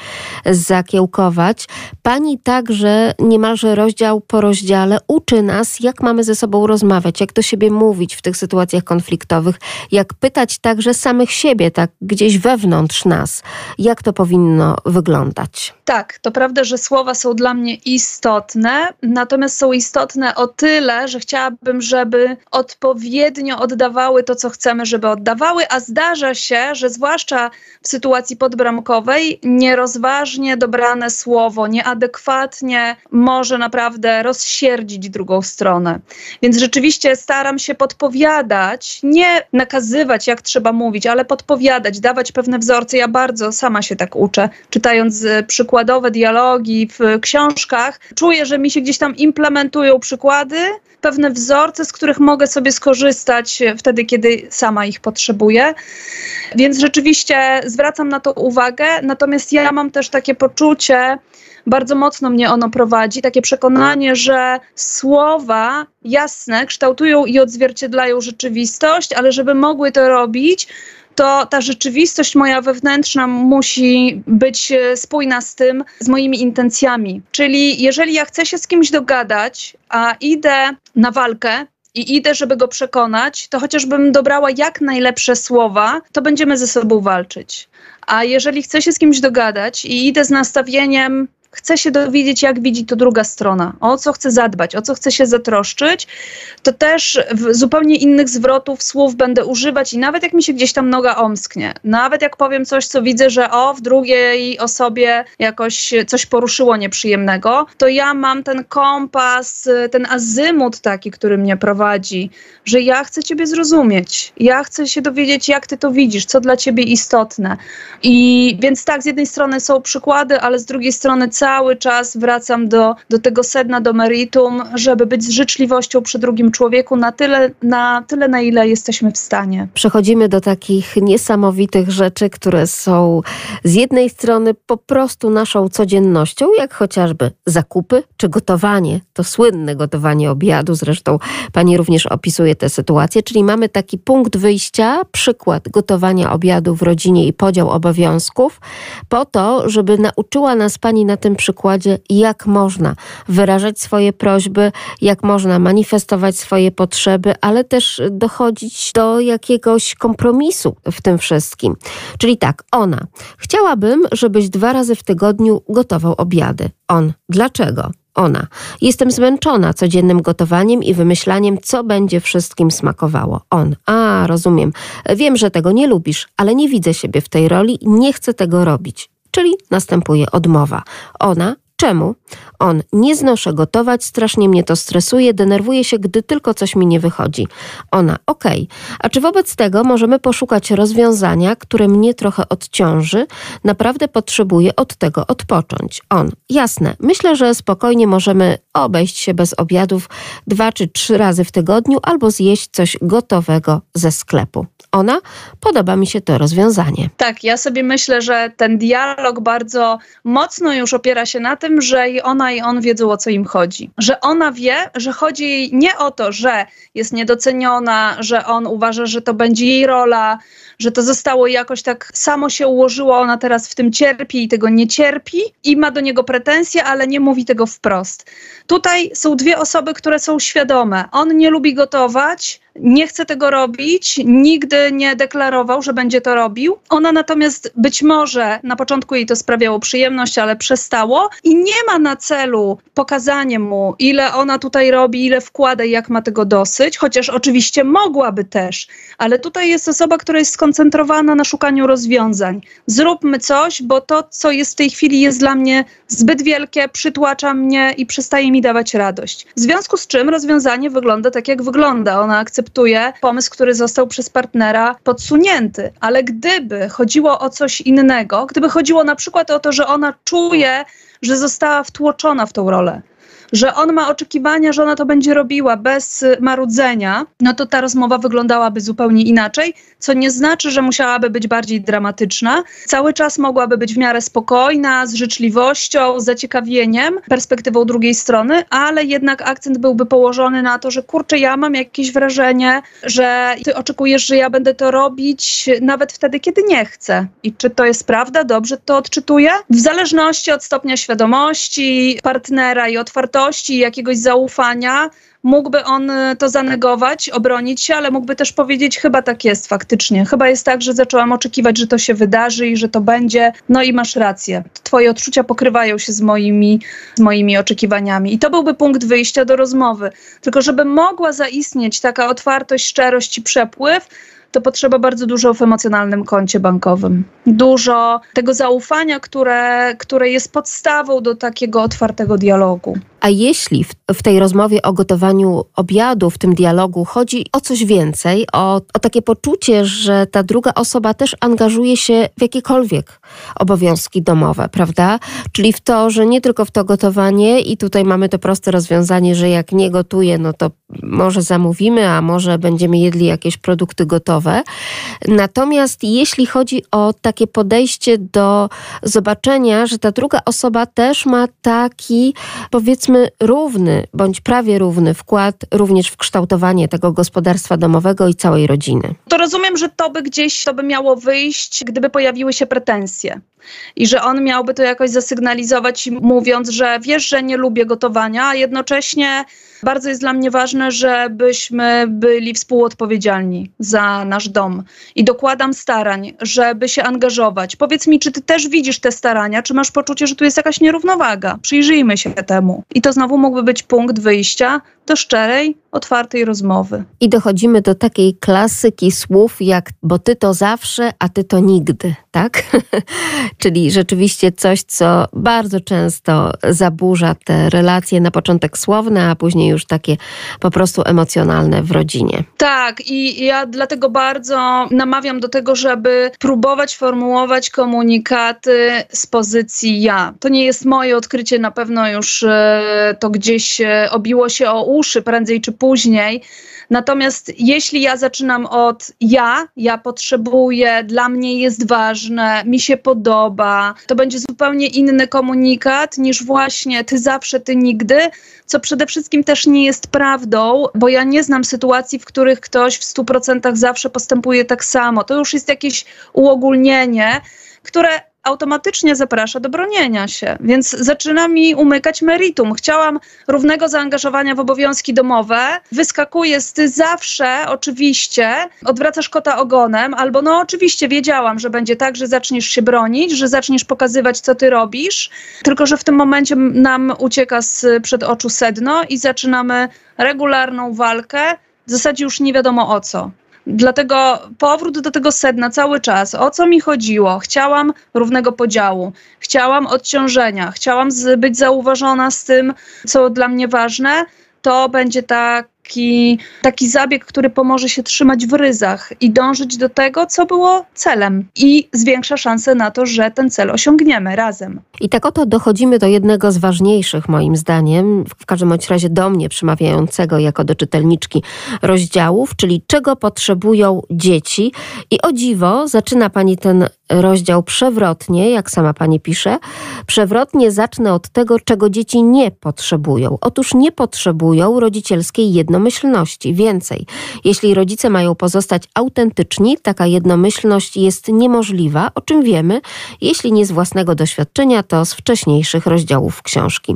zakiełkować. Pani także niemalże rozdział po rozdziale uczy nas, jak mamy ze sobą rozmawiać, jak do siebie mówić w tych sytuacjach konfliktowych, jak pytać także samych siebie, tak gdzieś wewnątrz nas, jak to powinno wyglądać. Tak, to prawda, że słowa są dla mnie istotne, natomiast są istotne o tyle, że chciałabym, żeby odpowiednio oddawały to, co chcemy, żeby oddawały, a zdarza się, że zwłaszcza w sytuacji podbramkowej, nierozważnie dobrane słowo, nieadekwatnie może naprawdę rozsierdzić drugą stronę. Więc rzeczywiście staram się podpowiadać, nie nakazywać, jak trzeba mówić, ale podpowiadać, dawać pewne wzorce. Ja bardzo sama się tak uczę, czytając e, przykładowe dialogi w książkach. Czuję, że mi się gdzieś tam implementują przykłady, pewne wzorce, z których mogę sobie skorzystać wtedy, kiedy sama ich potrzebuję. Więc rzeczywiście zwracam na to uwagę, natomiast ja mam też takie poczucie, bardzo mocno mnie ono prowadzi, takie przekonanie, że słowa jasne kształtują i odzwierciedlają rzeczywistość, ale żeby mogły to robić, to ta rzeczywistość moja wewnętrzna musi być e, spójna z tym, z moimi intencjami. Czyli jeżeli ja chcę się z kimś dogadać, a idę na walkę, i idę, żeby go przekonać, to chociażbym dobrała jak najlepsze słowa, to będziemy ze sobą walczyć. A jeżeli chcę się z kimś dogadać i idę z nastawieniem, chcę się dowiedzieć, jak widzi to druga strona, o co chce zadbać, o co chce się zatroszczyć, to też zupełnie innych zwrotów, słów będę używać i nawet jak mi się gdzieś tam noga omsknie, nawet jak powiem coś, co widzę, że o, w drugiej osobie jakoś coś poruszyło nieprzyjemnego, to ja mam ten kompas, ten azymut taki, który mnie prowadzi, że ja chcę ciebie zrozumieć, ja chcę się dowiedzieć, jak ty to widzisz, co dla ciebie istotne. I więc tak, z jednej strony są przykłady, ale z drugiej strony cały czas wracam do, do tego sedna, do meritum, żeby być z życzliwością przy drugim człowieku na tyle, na tyle, na ile jesteśmy w stanie. Przechodzimy do takich niesamowitych rzeczy, które są z jednej strony po prostu naszą codziennością, jak chociażby zakupy czy gotowanie. To słynne gotowanie obiadu, zresztą pani również opisuje tę sytuację, czyli mamy taki punkt wyjścia, przykład gotowania obiadu w rodzinie i podział obowiązków, po to, żeby nauczyła nas pani na tym przykładzie, jak można wyrażać swoje prośby, jak można manifestować swoje potrzeby, ale też dochodzić do jakiegoś kompromisu w tym wszystkim. Czyli tak, ona. Chciałabym, żebyś dwa razy w tygodniu gotował obiady. On. Dlaczego? Ona. Jestem zmęczona codziennym gotowaniem i wymyślaniem, co będzie wszystkim smakowało. On. A, rozumiem. Wiem, że tego nie lubisz, ale nie widzę siebie w tej roli nie chcę tego robić czyli następuje odmowa. Ona Czemu? On, nie znoszę gotować, strasznie mnie to stresuje, denerwuje się, gdy tylko coś mi nie wychodzi. Ona, okej. Okay. A czy wobec tego możemy poszukać rozwiązania, które mnie trochę odciąży? Naprawdę potrzebuję od tego odpocząć. On, jasne. Myślę, że spokojnie możemy obejść się bez obiadów dwa czy trzy razy w tygodniu albo zjeść coś gotowego ze sklepu. Ona, podoba mi się to rozwiązanie. Tak, ja sobie myślę, że ten dialog bardzo mocno już opiera się na tym, że i ona i on wiedzą o co im chodzi. Że ona wie, że chodzi jej nie o to, że jest niedoceniona, że on uważa, że to będzie jej rola, że to zostało jakoś tak samo się ułożyło, ona teraz w tym cierpi i tego nie cierpi i ma do niego pretensje, ale nie mówi tego wprost. Tutaj są dwie osoby, które są świadome. On nie lubi gotować, nie chce tego robić, nigdy nie deklarował, że będzie to robił. Ona natomiast być może na początku jej to sprawiało przyjemność, ale przestało i nie ma na celu pokazanie mu, ile ona tutaj robi, ile wkłada i jak ma tego dosyć, chociaż oczywiście mogłaby też, ale tutaj jest osoba, która jest skoncentrowana na szukaniu rozwiązań. Zróbmy coś, bo to, co jest w tej chwili, jest dla mnie zbyt wielkie, przytłacza mnie i przestaje mi dawać radość. W związku z czym rozwiązanie wygląda tak, jak wygląda. Ona akceptuje pomysł, który został przez partnera podsunięty, ale gdyby chodziło o coś innego, gdyby chodziło na przykład o to, że ona czuje, że została wtłoczona w tą rolę, że on ma oczekiwania, że ona to będzie robiła bez marudzenia, no to ta rozmowa wyglądałaby zupełnie inaczej, co nie znaczy, że musiałaby być bardziej dramatyczna. Cały czas mogłaby być w miarę spokojna, z życzliwością, z zaciekawieniem, perspektywą drugiej strony, ale jednak akcent byłby położony na to, że kurczę, ja mam jakieś wrażenie, że ty oczekujesz, że ja będę to robić nawet wtedy, kiedy nie chcę. I czy to jest prawda? Dobrze to odczytuję? W zależności od stopnia świadomości partnera i otwartości, jakiegoś zaufania, mógłby on e, to zanegować, obronić się, ale mógłby też powiedzieć, chyba tak jest faktycznie. Chyba jest tak, że zaczęłam oczekiwać, że to się wydarzy i że to będzie. No i masz rację. Twoje odczucia pokrywają się z moimi, z moimi oczekiwaniami. I to byłby punkt wyjścia do rozmowy. Tylko żeby mogła zaistnieć taka otwartość, szczerość i przepływ, to potrzeba bardzo dużo w emocjonalnym koncie bankowym. Dużo tego zaufania, które, które jest podstawą do takiego otwartego dialogu. A jeśli w, w, tej rozmowie o gotowaniu obiadu, w tym dialogu chodzi o coś więcej, o, o takie poczucie, że ta druga osoba też angażuje się w jakiekolwiek obowiązki domowe, prawda? Czyli w to, że nie tylko w to gotowanie i tutaj mamy to proste rozwiązanie, że jak nie gotuje, no to może zamówimy, a może będziemy jedli jakieś produkty gotowe. Natomiast jeśli chodzi o takie podejście do zobaczenia, że ta druga osoba też ma taki, powiedzmy, równy bądź prawie równy wkład również w kształtowanie tego gospodarstwa domowego i całej rodziny. To rozumiem, że to by gdzieś to by miało wyjść, gdyby pojawiły się pretensje i że on miałby to jakoś zasygnalizować, mówiąc, że wiesz, że nie lubię gotowania, a jednocześnie bardzo jest dla mnie ważne, żebyśmy byli współodpowiedzialni za nasz dom. I dokładam starań, żeby się angażować. Powiedz mi, czy ty też widzisz te starania, czy masz poczucie, że tu jest jakaś nierównowaga? Przyjrzyjmy się temu. I to znowu mógłby być punkt wyjścia do szczerej, otwartej rozmowy. I dochodzimy do takiej klasyki słów jak bo ty to zawsze, a ty to nigdy, tak? [laughs] Czyli rzeczywiście coś, co bardzo często zaburza te relacje na początek słowne, a później już takie po prostu emocjonalne w rodzinie. Tak, i ja dlatego bardzo namawiam do tego, żeby próbować formułować komunikaty z pozycji ja. To nie jest moje odkrycie, na pewno już e, to gdzieś e, obiło się o uszy prędzej czy później. Natomiast jeśli ja zaczynam od ja, ja potrzebuję, dla mnie jest ważne, mi się podoba, to będzie zupełnie inny komunikat niż właśnie ty zawsze, ty nigdy, co przede wszystkim też nie jest prawdą, bo ja nie znam sytuacji, w których ktoś w 100% zawsze postępuje tak samo. To już jest jakieś uogólnienie, które automatycznie zaprasza do bronienia się, więc zaczyna mi umykać meritum. Chciałam równego zaangażowania w obowiązki domowe, wyskakuje z ty zawsze, oczywiście, odwracasz kota ogonem, albo no oczywiście wiedziałam, że będzie tak, że zaczniesz się bronić, że zaczniesz pokazywać, co ty robisz, tylko że w tym momencie nam ucieka z przed oczu sedno i zaczynamy regularną walkę, w zasadzie już nie wiadomo o co. Dlatego powrót do tego sedna cały czas. O co mi chodziło? Chciałam równego podziału, chciałam odciążenia, chciałam być zauważona z tym, co dla mnie ważne. To będzie tak taki, taki zabieg, który pomoże się trzymać w ryzach i dążyć do tego, co było celem i zwiększa szanse na to, że ten cel osiągniemy razem. I tak oto dochodzimy do jednego z ważniejszych, moim zdaniem, w każdym bądź razie do mnie przemawiającego jako do czytelniczki rozdziałów, czyli czego potrzebują dzieci. I o dziwo zaczyna pani ten rozdział przewrotnie, jak sama pani pisze. Przewrotnie zacznę od tego, czego dzieci nie potrzebują. Otóż nie potrzebują rodzicielskiej jednomyślności. Więcej, jeśli rodzice mają pozostać autentyczni, taka jednomyślność jest niemożliwa, o czym wiemy, jeśli nie z własnego doświadczenia, to z wcześniejszych rozdziałów książki.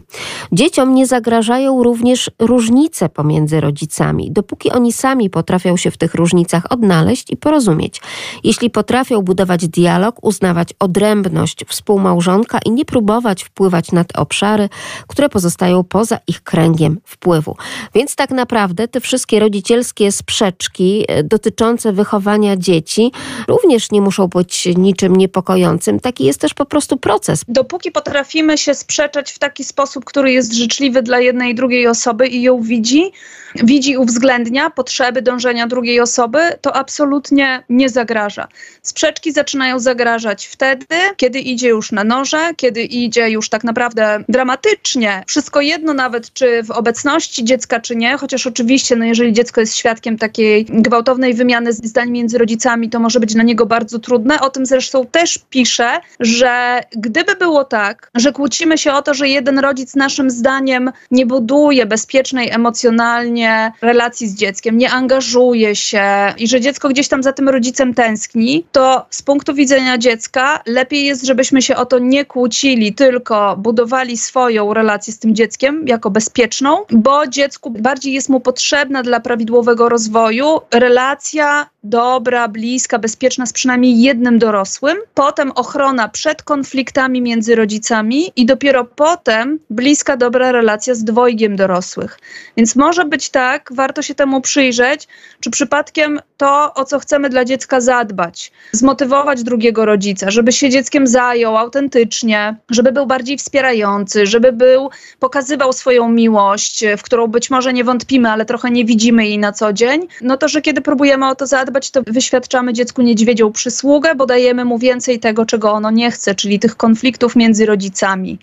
Dzieciom nie zagrażają również różnice pomiędzy rodzicami, dopóki oni sami potrafią się w tych różnicach odnaleźć i porozumieć. Jeśli potrafią budować dialog, uznawać odrębność współmałżonka i nie próbować wpływać na te obszary, które pozostają poza ich kręgiem wpływu. Więc tak naprawdę te wszystkie rodzicielskie sprzeczki e, dotyczące wychowania dzieci również nie muszą być niczym niepokojącym. Taki jest też po prostu proces. Dopóki potrafimy się sprzeczać w taki sposób, który jest życzliwy dla jednej i drugiej osoby i ją widzi, widzi, uwzględnia potrzeby dążenia drugiej osoby, to absolutnie nie zagraża. Sprzeczki zaczynają zagrażać wtedy, kiedy idzie już na noże, kiedy idzie już tak naprawdę dramatycznie. Wszystko jedno nawet, czy w obecności dziecka, czy nie, chociaż oczywiście, no jeżeli dziecko jest świadkiem takiej gwałtownej wymiany zdań między rodzicami, to może być dla niego bardzo trudne. O tym zresztą też piszę, że gdyby było tak, że kłócimy się o to, że jeden rodzic naszym zdaniem nie buduje bezpiecznej emocjonalnie relacji z dzieckiem, nie angażuje się i że dziecko gdzieś tam za tym rodzicem tęskni, to z punktu widzenia dziecka lepiej jest, żebyśmy się o to nie kłócili, tylko budowali swoją relację z tym dzieckiem jako bezpieczną, bo dziecku bardziej jest mu potrzebna dla prawidłowego rozwoju relacja dobra, bliska, bezpieczna z przynajmniej jednym dorosłym, potem ochrona przed konfliktami między rodzicami i dopiero potem bliska, dobra relacja z dwojgiem dorosłych. Więc może być tak, warto się temu przyjrzeć, czy przypadkiem to, o co chcemy dla dziecka zadbać, zmotywować drugiego rodzica, żeby się dzieckiem zajął autentycznie, żeby był bardziej wspierający, żeby był, pokazywał swoją miłość, w którą być może nie wątpimy, ale trochę nie widzimy jej na co dzień, no to, że kiedy próbujemy o to zadbać, to wyświadczamy dziecku niedźwiedzią przysługę, bo dajemy mu więcej tego, czego ono nie chce, czyli tych konfliktów między rodzicami.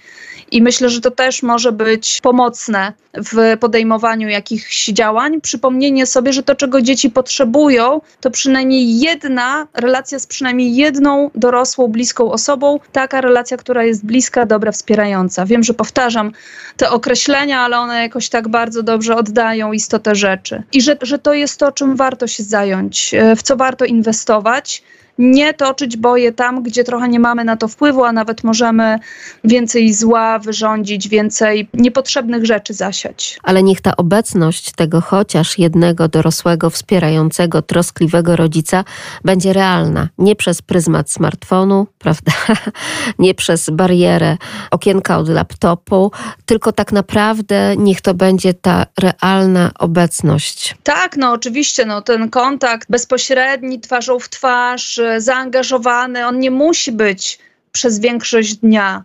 I myślę, że to też może być pomocne w podejmowaniu jakichś działań. Przypomnienie sobie, że to, czego dzieci potrzebują, to przynajmniej jedna relacja z przynajmniej jedną dorosłą, bliską osobą, taka relacja, która jest bliska, dobra, wspierająca. Wiem, że powtarzam te określenia, ale one jakoś tak bardzo dobrze oddają istotę rzeczy. I że, że to jest to, czym warto się zająć, w co warto inwestować nie toczyć boje tam, gdzie trochę nie mamy na to wpływu, a nawet możemy więcej zła wyrządzić, więcej niepotrzebnych rzeczy zasiać. Ale niech ta obecność tego chociaż jednego dorosłego, wspierającego, troskliwego rodzica będzie realna. Nie przez pryzmat smartfonu, [laughs] prawda? nie przez barierę okienka od laptopu, tylko tak naprawdę niech to będzie ta realna obecność. Tak, no oczywiście, no ten kontakt bezpośredni, twarzą w twarz, zaangażowany, on nie musi być przez większość dnia.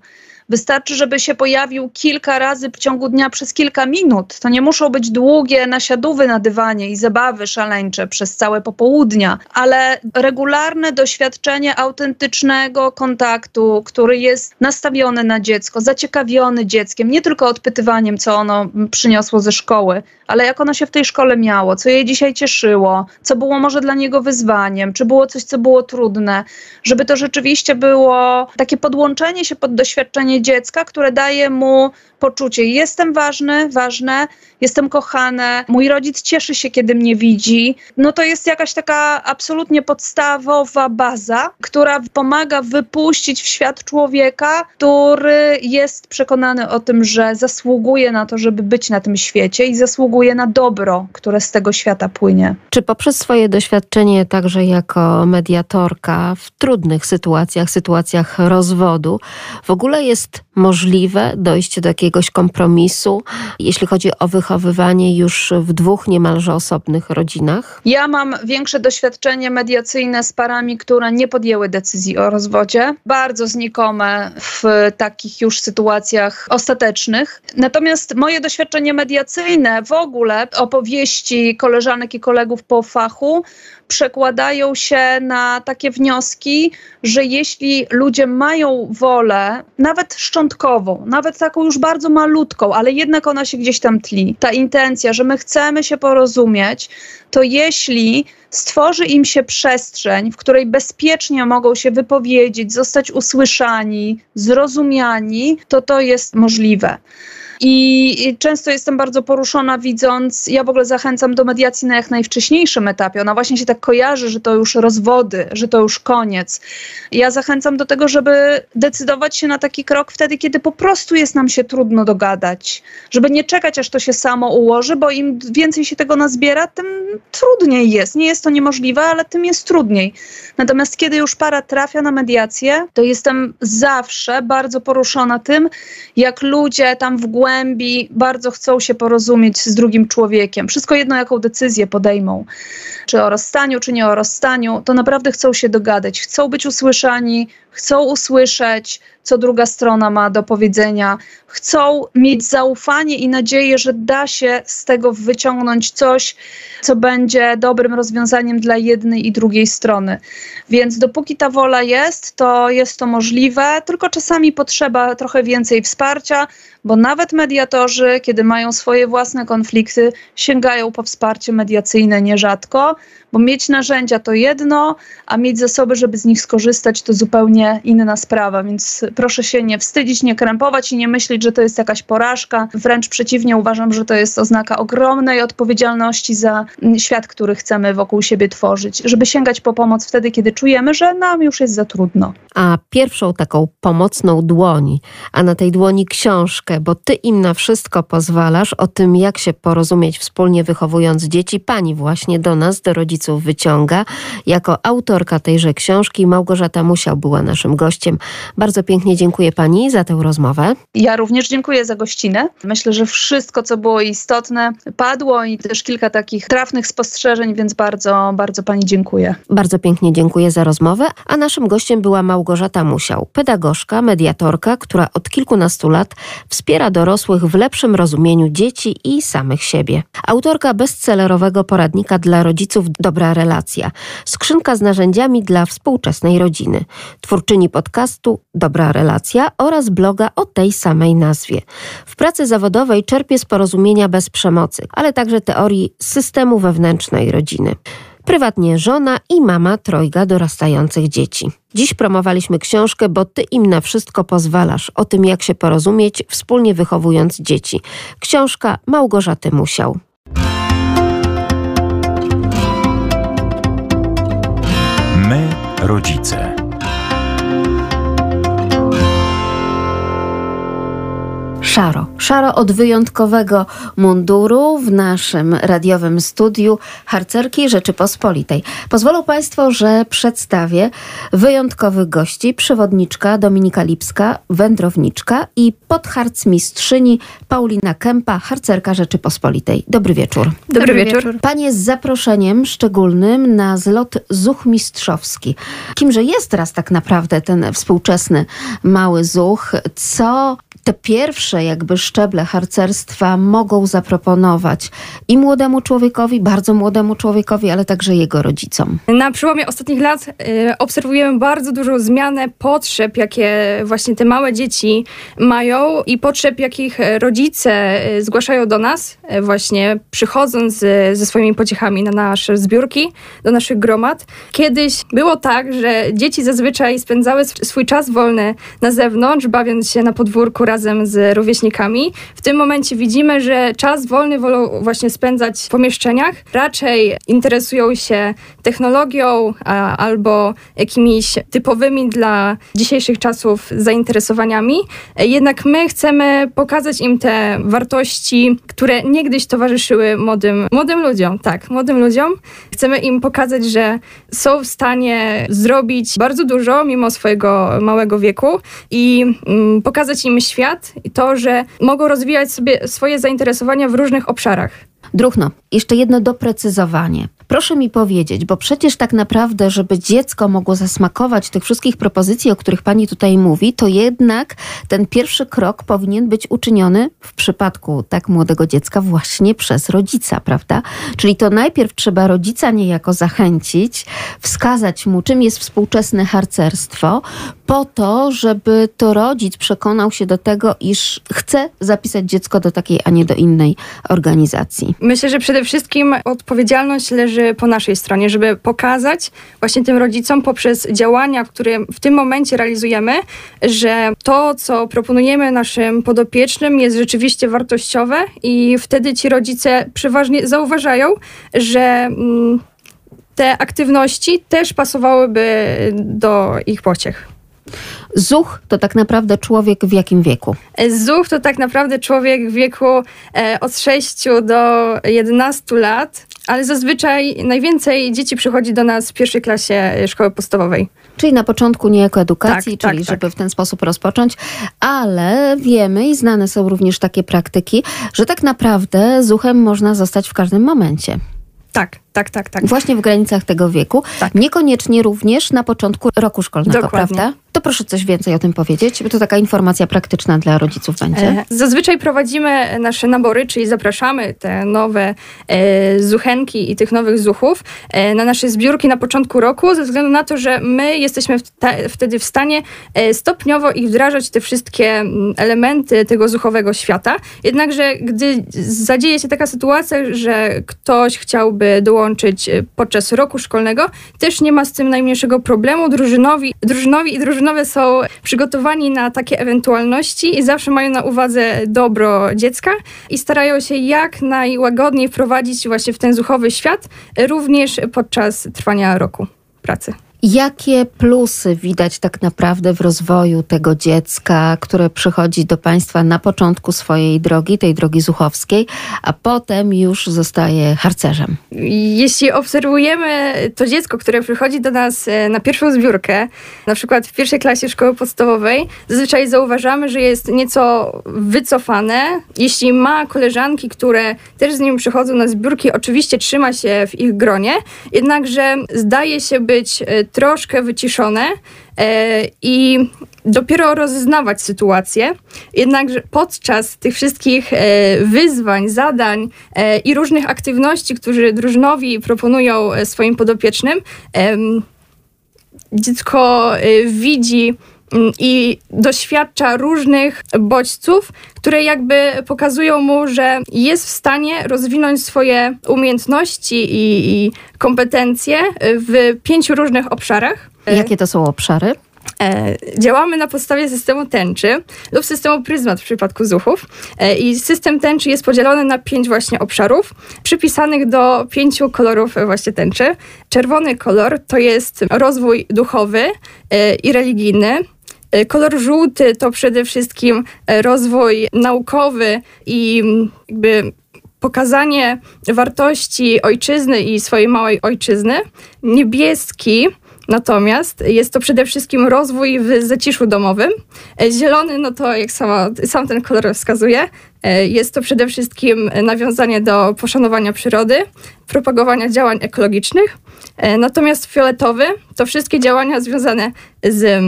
Wystarczy, żeby się pojawił kilka razy w ciągu dnia przez kilka minut. To nie muszą być długie nasiadówy na dywanie i zabawy szaleńcze przez całe popołudnia, ale regularne doświadczenie autentycznego kontaktu, który jest nastawiony na dziecko, zaciekawiony dzieckiem, nie tylko odpytywaniem, co ono przyniosło ze szkoły, ale jak ono się w tej szkole miało, co jej dzisiaj cieszyło, co było może dla niego wyzwaniem, czy było coś, co było trudne, żeby to rzeczywiście było takie podłączenie się pod doświadczenie dziecka, które daje mu poczucie: jestem ważny, ważne, jestem kochane, mój rodzic cieszy się, kiedy mnie widzi. No to jest jakaś taka absolutnie podstawowa baza, która pomaga wypuścić w świat człowieka, który jest przekonany o tym, że zasługuje na to, żeby być na tym świecie i zasługuje na dobro, które z tego świata płynie. Czy poprzez swoje doświadczenie, także jako mediatorka w trudnych sytuacjach, sytuacjach rozwodu, w ogóle jest możliwe dojście do jakiegoś kompromisu, jeśli chodzi o wychowywanie już w dwóch niemalże osobnych rodzinach? Ja mam większe doświadczenie mediacyjne z parami, które nie podjęły decyzji o rozwodzie. Bardzo znikome w takich już sytuacjach ostatecznych. Natomiast moje doświadczenie mediacyjne, w ogóle opowieści koleżanek i kolegów po fachu, przekładają się na takie wnioski, że jeśli ludzie mają wolę, nawet szczątkową, nawet taką już bardzo malutką, ale jednak ona się gdzieś tam tli, ta intencja, że my chcemy się porozumieć, to jeśli stworzy im się przestrzeń, w której bezpiecznie mogą się wypowiedzieć, zostać usłyszani, zrozumiani, to to jest możliwe. I często jestem bardzo poruszona, widząc, ja w ogóle zachęcam do mediacji na jak najwcześniejszym etapie. Ona właśnie się tak kojarzy, że to już rozwody, że to już koniec. Ja zachęcam do tego, żeby decydować się na taki krok wtedy, kiedy po prostu jest nam się trudno dogadać. Żeby nie czekać, aż to się samo ułoży, bo im więcej się tego nazbiera, tym trudniej jest. Nie jest to niemożliwe, ale tym jest trudniej. Natomiast kiedy już para trafia na mediację, to jestem zawsze bardzo poruszona tym, jak ludzie tam w głębi głębi bardzo chcą się porozumieć z drugim człowiekiem. Wszystko jedno, jaką decyzję podejmą, czy o rozstaniu, czy nie o rozstaniu, to naprawdę chcą się dogadać, chcą być usłyszani, chcą usłyszeć, co druga strona ma do powiedzenia, chcą mieć zaufanie i nadzieję, że da się z tego wyciągnąć coś, co będzie dobrym rozwiązaniem dla jednej i drugiej strony. Więc dopóki ta wola jest, to jest to możliwe, tylko czasami potrzeba trochę więcej wsparcia, bo nawet mediatorzy, kiedy mają swoje własne konflikty, sięgają po wsparcie mediacyjne nierzadko, bo mieć narzędzia to jedno, a mieć zasoby, żeby z nich skorzystać, to zupełnie inna sprawa. Więc proszę się nie wstydzić, nie krępować i nie myśleć, że to jest jakaś porażka. Wręcz przeciwnie, uważam, że to jest oznaka ogromnej odpowiedzialności za świat, który chcemy wokół siebie tworzyć, żeby sięgać po pomoc wtedy, kiedy czujemy, że nam już jest za trudno. A pierwszą taką pomocną dłoni, a na tej dłoni książkę, bo ty im na wszystko pozwalasz, o tym jak się porozumieć wspólnie wychowując dzieci, pani właśnie do nas, do rodziców wyciąga. Jako autorka tejże książki Małgorzata Musiał była naszym gościem. Bardzo pięknie dziękuję pani za tę rozmowę. Ja również dziękuję za gościnę. Myślę, że wszystko, co było istotne, padło i też kilka takich trafnych spostrzeżeń, więc bardzo, bardzo pani dziękuję. Bardzo pięknie dziękuję za rozmowę, a naszym gościem była Małgorzata Musiał, pedagogzka, mediatorka, która od kilkunastu lat wspiera dorosłych w lepszym rozumieniu dzieci i samych siebie. Autorka bestsellerowego poradnika dla rodziców Dobra Relacja, skrzynka z narzędziami dla współczesnej rodziny, twórczyni podcastu Dobra Relacja oraz bloga o tej samej nazwie. W pracy zawodowej czerpie z porozumienia bez przemocy, ale także teorii systemu wewnętrznej rodziny prywatnie żona i mama trojga dorastających dzieci. Dziś promowaliśmy książkę, bo ty im na wszystko pozwalasz, o tym jak się porozumieć, wspólnie wychowując dzieci. Książka Małgorzaty Musiał. Rodzice. Szaro. Szaro od wyjątkowego munduru w naszym radiowym studiu harcerki Rzeczypospolitej. Pozwolą Państwo, że przedstawię wyjątkowych gości. Przewodniczka Dominika Lipska, wędrowniczka i podharcmistrzyni Paulina Kępa, harcerka Rzeczypospolitej. Dobry wieczór. Dobry, Dobry wieczór. Panie z zaproszeniem szczególnym na zlot Zuch Mistrzowski. Kimże jest teraz tak naprawdę ten współczesny mały Zuch? Co te pierwsze jakby szczeble harcerstwa mogą zaproponować i młodemu człowiekowi, bardzo młodemu człowiekowi, ale także jego rodzicom. Na przełomie ostatnich lat y, obserwujemy bardzo dużą zmianę potrzeb, jakie właśnie te małe dzieci mają i potrzeb, jakich rodzice y, zgłaszają do nas, y, właśnie przychodząc ze swoimi pociechami na nasze zbiórki, do naszych gromad. Kiedyś było tak, że dzieci zazwyczaj spędzały swój czas wolny na zewnątrz, bawiąc się na podwórku razem z rówieśnikami. W tym momencie widzimy, że czas wolny wolą właśnie spędzać w pomieszczeniach. Raczej interesują się technologią a, albo jakimiś typowymi dla dzisiejszych czasów zainteresowaniami. Jednak my chcemy pokazać im te wartości, które niegdyś towarzyszyły młodym, młodym ludziom. Tak, młodym ludziom. Chcemy im pokazać, że są w stanie zrobić bardzo dużo mimo swojego małego wieku i mm, pokazać im świat świat i to, że mogą rozwijać sobie swoje zainteresowania w różnych obszarach. Druhno, jeszcze jedno doprecyzowanie. Proszę mi powiedzieć, bo przecież tak naprawdę, żeby dziecko mogło zasmakować tych wszystkich propozycji, o których pani tutaj mówi, to jednak ten pierwszy krok powinien być uczyniony w przypadku tak młodego dziecka właśnie przez rodzica, prawda? Czyli to najpierw trzeba rodzica niejako zachęcić, wskazać mu, czym jest współczesne harcerstwo, po to, żeby to rodzic przekonał się do tego, iż chce zapisać dziecko do takiej, a nie do innej organizacji. Myślę, że przede wszystkim odpowiedzialność leży po naszej stronie, żeby pokazać właśnie tym rodzicom poprzez działania, które w tym momencie realizujemy, że to, co proponujemy naszym podopiecznym jest rzeczywiście wartościowe i wtedy ci rodzice przeważnie zauważają, że mm, te aktywności też pasowałyby do ich pociech. Zuch to tak naprawdę człowiek w jakim wieku? Zuch to tak naprawdę człowiek w wieku e, od 6 do 11 lat, ale zazwyczaj najwięcej dzieci przychodzi do nas w pierwszej klasie szkoły podstawowej. Czyli na początku niejako edukacji, tak, czyli tak, żeby tak. w ten sposób rozpocząć, ale wiemy i znane są również takie praktyki, że tak naprawdę zuchem można zostać w każdym momencie. Tak, tak, tak, tak. Właśnie w granicach tego wieku. Tak. Niekoniecznie również na początku roku szkolnego, Dokładnie. prawda? To proszę coś więcej o tym powiedzieć, bo to taka informacja praktyczna dla rodziców będzie. E, zazwyczaj prowadzimy nasze nabory, czyli zapraszamy te nowe e, zuchenki i tych nowych zuchów e, na nasze zbiórki na początku roku, ze względu na to, że my jesteśmy wtedy w stanie stopniowo ich wdrażać te wszystkie elementy tego zuchowego świata. Jednakże, gdy zadzieje się taka sytuacja, że ktoś chciałby e, podczas roku szkolnego, też nie ma z tym najmniejszego problemu. Drużynowi, drużynowi i drużynowe są przygotowani na takie ewentualności i zawsze mają na uwadze dobro dziecka i starają się jak najłagodniej wprowadzić właśnie w ten zuchowy świat, również podczas trwania roku pracy. Jakie plusy widać tak naprawdę w rozwoju tego dziecka, które przychodzi do Państwa na początku swojej drogi, tej drogi zuchowskiej, a potem już zostaje harcerzem? Jeśli obserwujemy to dziecko, które przychodzi do nas e, na pierwszą zbiórkę, na przykład w pierwszej klasie szkoły podstawowej, zazwyczaj zauważamy, że jest nieco wycofane. Jeśli ma koleżanki, które też z nim przychodzą na zbiórki, oczywiście trzyma się w ich gronie, jednakże zdaje się być e, troszkę wyciszone e, i dopiero rozeznawać sytuację. Jednakże podczas tych wszystkich e, wyzwań, zadań e, i różnych aktywności, które drużynowi proponują swoim podopiecznym, dziecko widzi i doświadcza różnych bodźców, które jakby pokazują mu, że jest w stanie rozwinąć swoje umiejętności i, i kompetencje w pięciu różnych obszarach. Jakie to są obszary? E, działamy na podstawie systemu tęczy lub systemu pryzmat w przypadku zuchów. E, I system tęczy jest podzielony na pięć właśnie obszarów, przypisanych do pięciu kolorów właśnie tęczy. Czerwony kolor to jest rozwój duchowy e, i religijny. E, Kolor żółty to przede wszystkim e, rozwój naukowy i mm, jakby pokazanie wartości ojczyzny i swojej małej ojczyzny. Niebieski Natomiast jest to przede wszystkim rozwój w zaciszu domowym. E, Zielony, no to jak sama, sam ten kolor wskazuje, e, jest to przede wszystkim nawiązanie do poszanowania przyrody, propagowania działań ekologicznych. Natomiast fioletowy to wszystkie działania związane z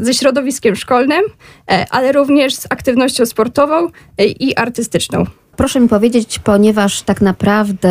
ze środowiskiem szkolnym, e, ale również z aktywnością sportową e, i artystyczną. Proszę mi powiedzieć, ponieważ tak naprawdę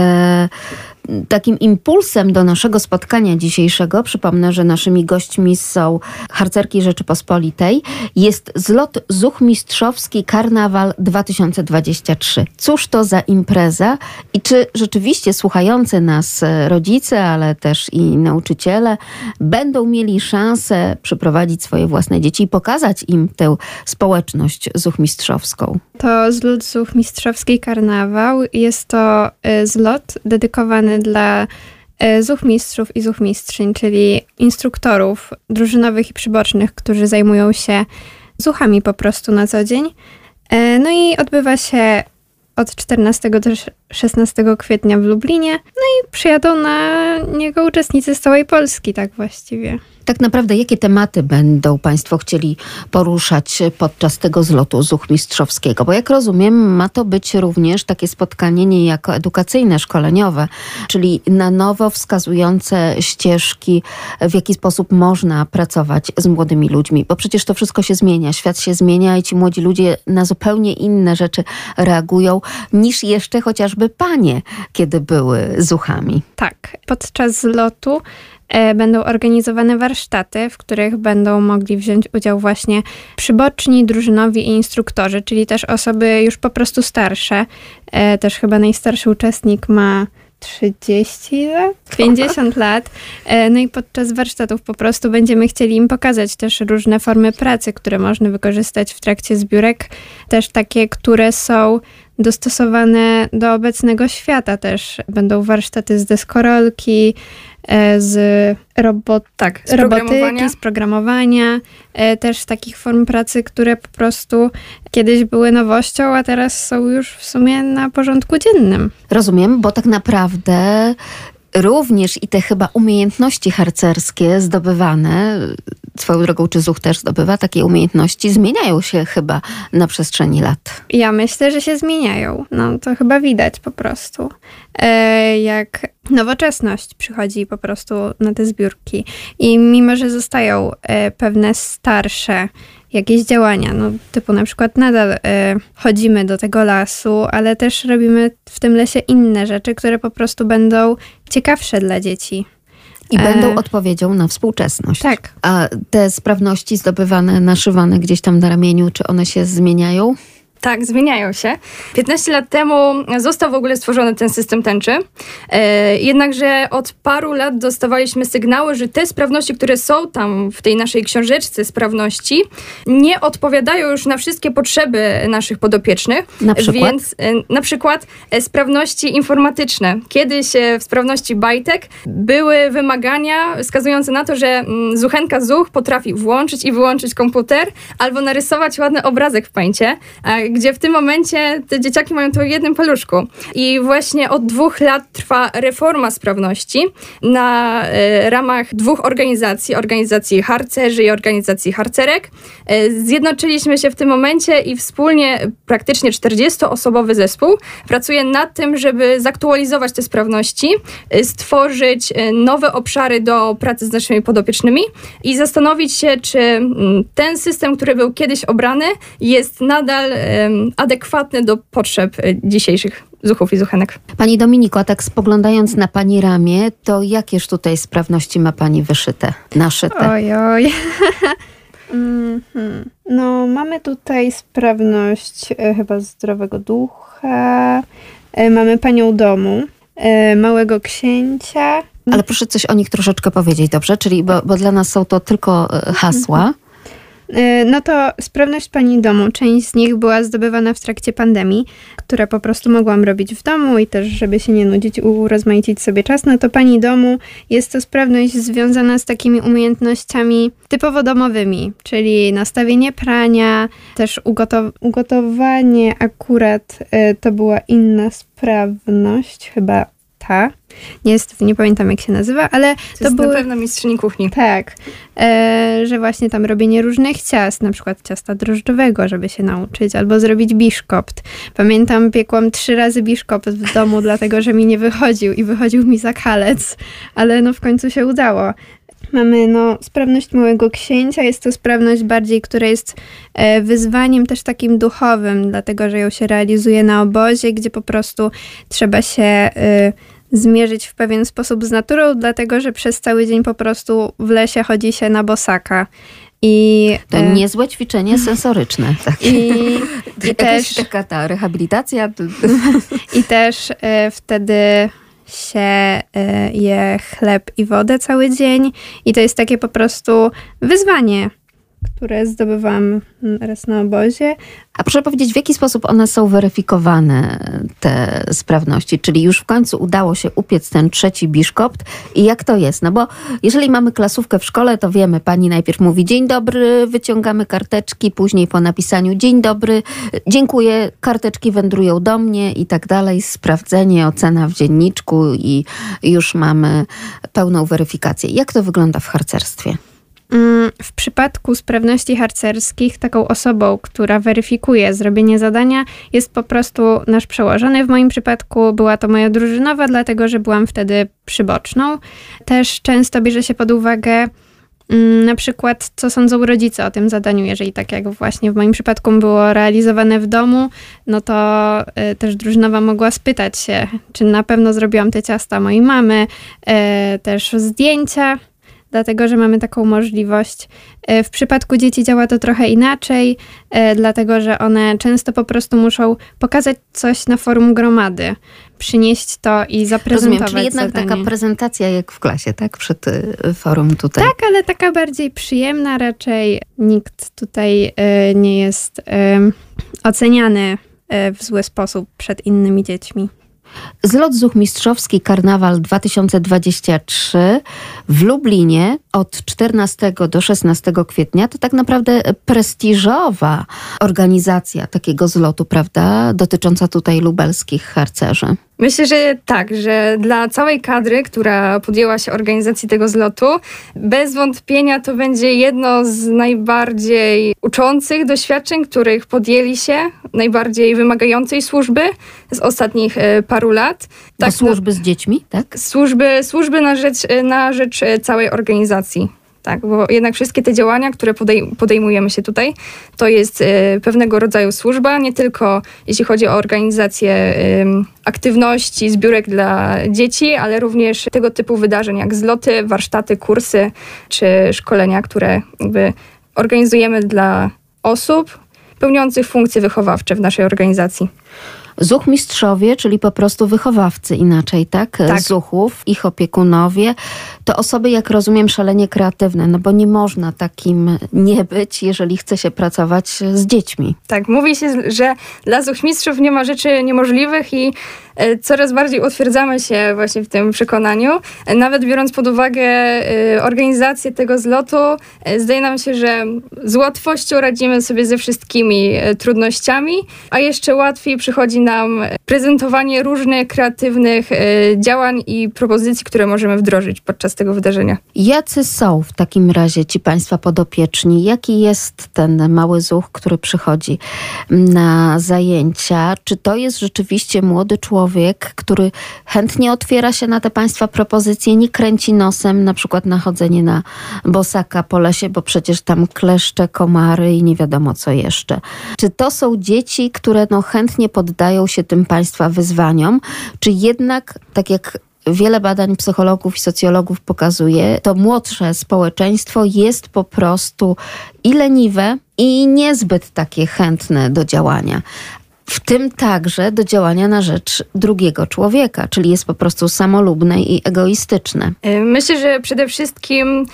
takim impulsem do naszego spotkania dzisiejszego, przypomnę, że naszymi gośćmi są harcerki Rzeczypospolitej, jest zlot Zuch Mistrzowski Karnawal 2023. Cóż to za impreza i czy rzeczywiście słuchający nas e, rodzice, ale też i nauczyciele będą mieli szansę przyprowadzić swoje własne dzieci i pokazać im tę społeczność Zuch Mistrzowską? To zlot Zuch Mistrzowski Karnawał. Jest to y, zlot dedykowany dla y, zuchmistrzów i zuchmistrzyń, czyli instruktorów drużynowych i przybocznych, którzy zajmują się zuchami po prostu na co dzień. Y, No i odbywa się od 14 do 16 kwietnia w Lublinie. No i przyjadą na niego uczestnicy z całej Polski, tak właściwie. Tak naprawdę, jakie tematy będą Państwo chcieli poruszać podczas tego zlotu Zuch Mistrzowskiego? Bo jak rozumiem, ma to być również takie spotkanie niejako edukacyjne, szkoleniowe, czyli na nowo wskazujące ścieżki, w jaki sposób można pracować z młodymi ludźmi. Bo przecież to wszystko się zmienia, świat się zmienia i ci młodzi ludzie na zupełnie inne rzeczy reagują niż jeszcze chociażby panie, kiedy były zuchami. Tak, podczas zlotu będą organizowane warsztaty, w których będą mogli wziąć udział właśnie przyboczni, drużynowi i instruktorzy, czyli też osoby już po prostu starsze. E, też chyba najstarszy uczestnik ma 30 lat, 50 lat. E, No i podczas warsztatów po prostu będziemy chcieli im pokazać też różne formy pracy, które można wykorzystać w trakcie zbiórek. Też takie, które są dostosowane do obecnego świata też. Będą warsztaty z deskorolki, e, z robot Tak, z robotyki, programowania. z programowania, e, też takich form pracy, które po prostu kiedyś były nowością, a teraz są już w sumie na porządku dziennym. Rozumiem, bo tak naprawdę również i te chyba umiejętności harcerskie zdobywane, swoją drogą czy Zuch też zdobywa takie umiejętności, zmieniają się chyba na przestrzeni lat. Ja myślę, że się zmieniają. No to chyba widać po prostu. E, jak nowoczesność przychodzi po prostu na te zbiórki. I mimo, że zostają e, pewne starsze jakieś działania, no typu na przykład nadal e, chodzimy do tego lasu, ale też robimy w tym lesie inne rzeczy, które po prostu będą ciekawsze dla dzieci. I E, będą odpowiedzią na współczesność. Tak. A te sprawności zdobywane, naszywane gdzieś tam na ramieniu, czy one się zmieniają? Tak, zmieniają się. 15 lat temu został w ogóle stworzony ten system tęczy. E, jednakże od paru lat dostawaliśmy sygnały, że te sprawności, które są tam w tej naszej książeczce sprawności, nie odpowiadają już na wszystkie potrzeby naszych podopiecznych. Na przykład? Więc e, na przykład e, sprawności informatyczne. Kiedyś w sprawności Bajtek były wymagania wskazujące na to, że mm, Zuchenka Zuch potrafi włączyć i wyłączyć komputer albo narysować ładny obrazek w pęcie, gdzie w tym momencie te dzieciaki mają to w jednym paluszku. I właśnie od dwóch lat trwa reforma sprawności na e, ramach dwóch organizacji, organizacji harcerzy i organizacji harcerek. E, zjednoczyliśmy się w tym momencie i wspólnie praktycznie 40-osobowy zespół pracuje nad tym, żeby zaktualizować te sprawności, e, stworzyć nowe obszary do pracy z naszymi podopiecznymi i zastanowić się, czy mm, ten system, który był kiedyś obrany, jest nadal adekwatny do potrzeb e, dzisiejszych zuchów i zuchenek. Pani Dominiko, a tak spoglądając na Pani ramię, to jakież tutaj sprawności ma Pani wyszyte, naszyte? Oj, oj. [laughs] Mhm. No, mamy tutaj sprawność e, chyba zdrowego ducha. E, mamy panią domu, e, małego księcia. Ale proszę coś o nich troszeczkę powiedzieć, dobrze? Czyli, bo, bo dla nas są to tylko hasła. E, No to sprawność pani domu. Część z nich była zdobywana w trakcie pandemii, które po prostu mogłam robić w domu i też, żeby się nie nudzić, urozmaicić sobie czas. No to pani domu jest to sprawność związana z takimi umiejętnościami typowo domowymi, czyli nastawienie prania, też ugotow- ugotowanie akurat e, to była inna sprawność, chyba ta. Niestety nie pamiętam jak się nazywa, ale To, to jest były... na pewno mistrzyni kuchni. Tak, e, że właśnie tam robienie różnych ciast, na przykład ciasta drożdżowego, żeby się nauczyć, albo zrobić biszkopt. Pamiętam, piekłam trzy razy biszkopt w domu, [laughs] dlatego że mi nie wychodził i wychodził mi za kalec, ale no w końcu się udało. Mamy no, sprawność małego księcia, jest to sprawność bardziej, która jest e, wyzwaniem też takim duchowym, dlatego że ją się realizuje na obozie, gdzie po prostu trzeba się e, zmierzyć w pewien sposób z naturą, dlatego że przez cały dzień po prostu w lesie chodzi się na bosaka. I, To e, niezłe ćwiczenie sensoryczne. [laughs] Tak. i, [laughs] i też, taka ta rehabilitacja. [laughs] i też e, wtedy się e, je chleb i wodę cały dzień i to jest takie po prostu wyzwanie, które zdobywam raz na obozie. A proszę powiedzieć, w jaki sposób one są weryfikowane, te sprawności? Czyli już w końcu udało się upiec ten trzeci biszkopt i jak to jest? No bo jeżeli mamy klasówkę w szkole, to wiemy, pani najpierw mówi dzień dobry, wyciągamy karteczki, później po napisaniu dzień dobry, dziękuję, karteczki wędrują do mnie i tak dalej, sprawdzenie, ocena w dzienniczku i już mamy pełną weryfikację. Jak to wygląda w harcerstwie? Mm, W przypadku sprawności harcerskich, taką osobą, która weryfikuje zrobienie zadania, jest po prostu nasz przełożony. W moim przypadku była to moja drużynowa, dlatego że byłam wtedy przyboczną. Też często bierze się pod uwagę mm, na przykład, co sądzą rodzice o tym zadaniu, jeżeli tak jak właśnie w moim przypadku było realizowane w domu, no to y, też drużynowa mogła spytać się, czy na pewno zrobiłam te ciasta mojej mamy, y, też zdjęcia, dlatego że mamy taką możliwość. E, W przypadku dzieci działa to trochę inaczej, e, dlatego że one często po prostu muszą pokazać coś na forum gromady, przynieść to i zaprezentować Rozumiem, czyli jednak zadanie. taka prezentacja jak w klasie, tak? Przed y, forum tutaj. Tak, ale taka bardziej przyjemna raczej. Nikt tutaj e, nie jest e, oceniany w zły sposób przed innymi dziećmi. Zlot Zuch Mistrzowski Karnawal 2023 w Lublinie od 14 do 16 kwietnia to tak naprawdę prestiżowa organizacja takiego zlotu, prawda? Dotycząca tutaj lubelskich harcerzy. Myślę, że tak, że dla całej kadry, która podjęła się organizacji tego zlotu, bez wątpienia to będzie jedno z najbardziej uczących doświadczeń, których podjęli się, najbardziej wymagającej służby z ostatnich e, paru lat. Tak, Tak, służby z dziećmi, tak? służby, służby na, rzecz, na rzecz e, całej organizacji. Tak, bo jednak wszystkie te działania, które podej- podejmujemy się tutaj, to jest e, pewnego rodzaju służba, nie tylko jeśli chodzi o organizację aktywności, zbiórek dla dzieci, ale również tego typu wydarzeń jak zloty, warsztaty, kursy czy szkolenia, które organizujemy dla osób, pełniących funkcje wychowawcze w naszej organizacji. Zuchmistrzowie, czyli po prostu wychowawcy inaczej, tak? Tak. Zuchów, ich opiekunowie, to osoby, jak rozumiem, szalenie kreatywne, no bo nie można takim nie być, jeżeli chce się pracować z dziećmi. Tak, mówi się, że dla zuchmistrzów nie ma rzeczy niemożliwych i e, coraz bardziej utwierdzamy się właśnie w tym przekonaniu. Nawet biorąc pod uwagę e, organizację tego zlotu, e, zdaje nam się, że z łatwością radzimy sobie ze wszystkimi trudnościami, a jeszcze łatwiej przychodzi nam prezentowanie różnych kreatywnych e, działań i propozycji, które możemy wdrożyć podczas tego wydarzenia. Jacy są w takim razie ci Państwa podopieczni? Jaki jest ten mały zuch, który przychodzi na zajęcia? Czy to jest rzeczywiście młody człowiek, który chętnie otwiera się na te Państwa propozycje, nie kręci nosem na przykład na chodzenie na bosaka po lesie, bo przecież tam kleszcze, komary i nie wiadomo co jeszcze. Czy to są dzieci, które no chętnie poddają się tym Państwa wyzwaniom, czy jednak, tak jak wiele badań psychologów i socjologów pokazuje, to młodsze społeczeństwo jest po prostu i leniwe, i niezbyt takie chętne do działania. W tym także do działania na rzecz drugiego człowieka, czyli jest po prostu samolubne i egoistyczne. Myślę, że przede wszystkim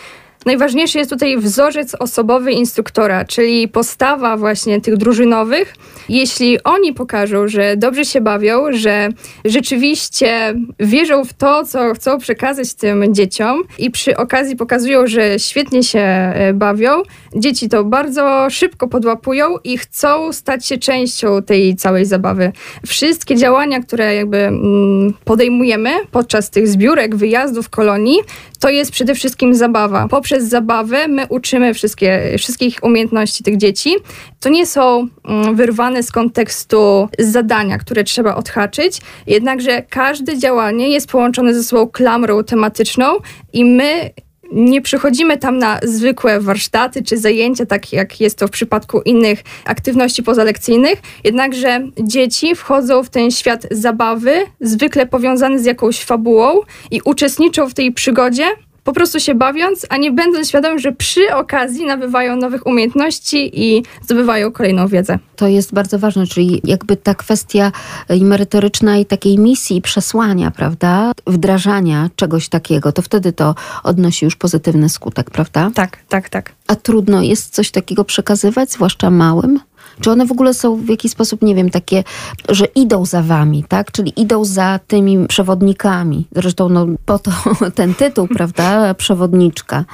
najważniejszy jest tutaj wzorzec osobowy instruktora, czyli postawa właśnie tych drużynowych. Jeśli oni pokażą, że dobrze się bawią, że rzeczywiście wierzą w to, co chcą przekazać tym dzieciom i przy okazji pokazują, że świetnie się e, bawią, dzieci to bardzo szybko podłapują i chcą stać się częścią tej całej zabawy. Wszystkie działania, które jakby mm, podejmujemy podczas tych zbiórek, wyjazdów, kolonii, to jest przede wszystkim zabawa. Poprzez zabawę my uczymy wszystkie, wszystkich umiejętności tych dzieci. To nie są mm, wyrwane z kontekstu zadania, które trzeba odhaczyć, jednakże każde działanie jest połączone ze sobą klamrą tematyczną i my nie przychodzimy tam na zwykłe warsztaty czy zajęcia, tak jak jest to w przypadku innych aktywności pozalekcyjnych, jednakże dzieci wchodzą w ten świat zabawy, zwykle powiązany z jakąś fabułą i uczestniczą w tej przygodzie, po prostu się bawiąc, a nie będąc świadomi, że przy okazji nabywają nowych umiejętności i zdobywają kolejną wiedzę. To jest bardzo ważne, czyli jakby ta kwestia i merytoryczna i takiej misji, przesłania, prawda, wdrażania czegoś takiego, to wtedy to odnosi już pozytywny skutek, prawda? Tak, tak, tak. A trudno jest coś takiego przekazywać, zwłaszcza małym? Czy one w ogóle są w jakiś sposób, nie wiem, takie, że idą za wami, tak? Czyli idą za tymi przewodnikami. Zresztą no, po to [laughs] ten tytuł, prawda? Przewodniczka.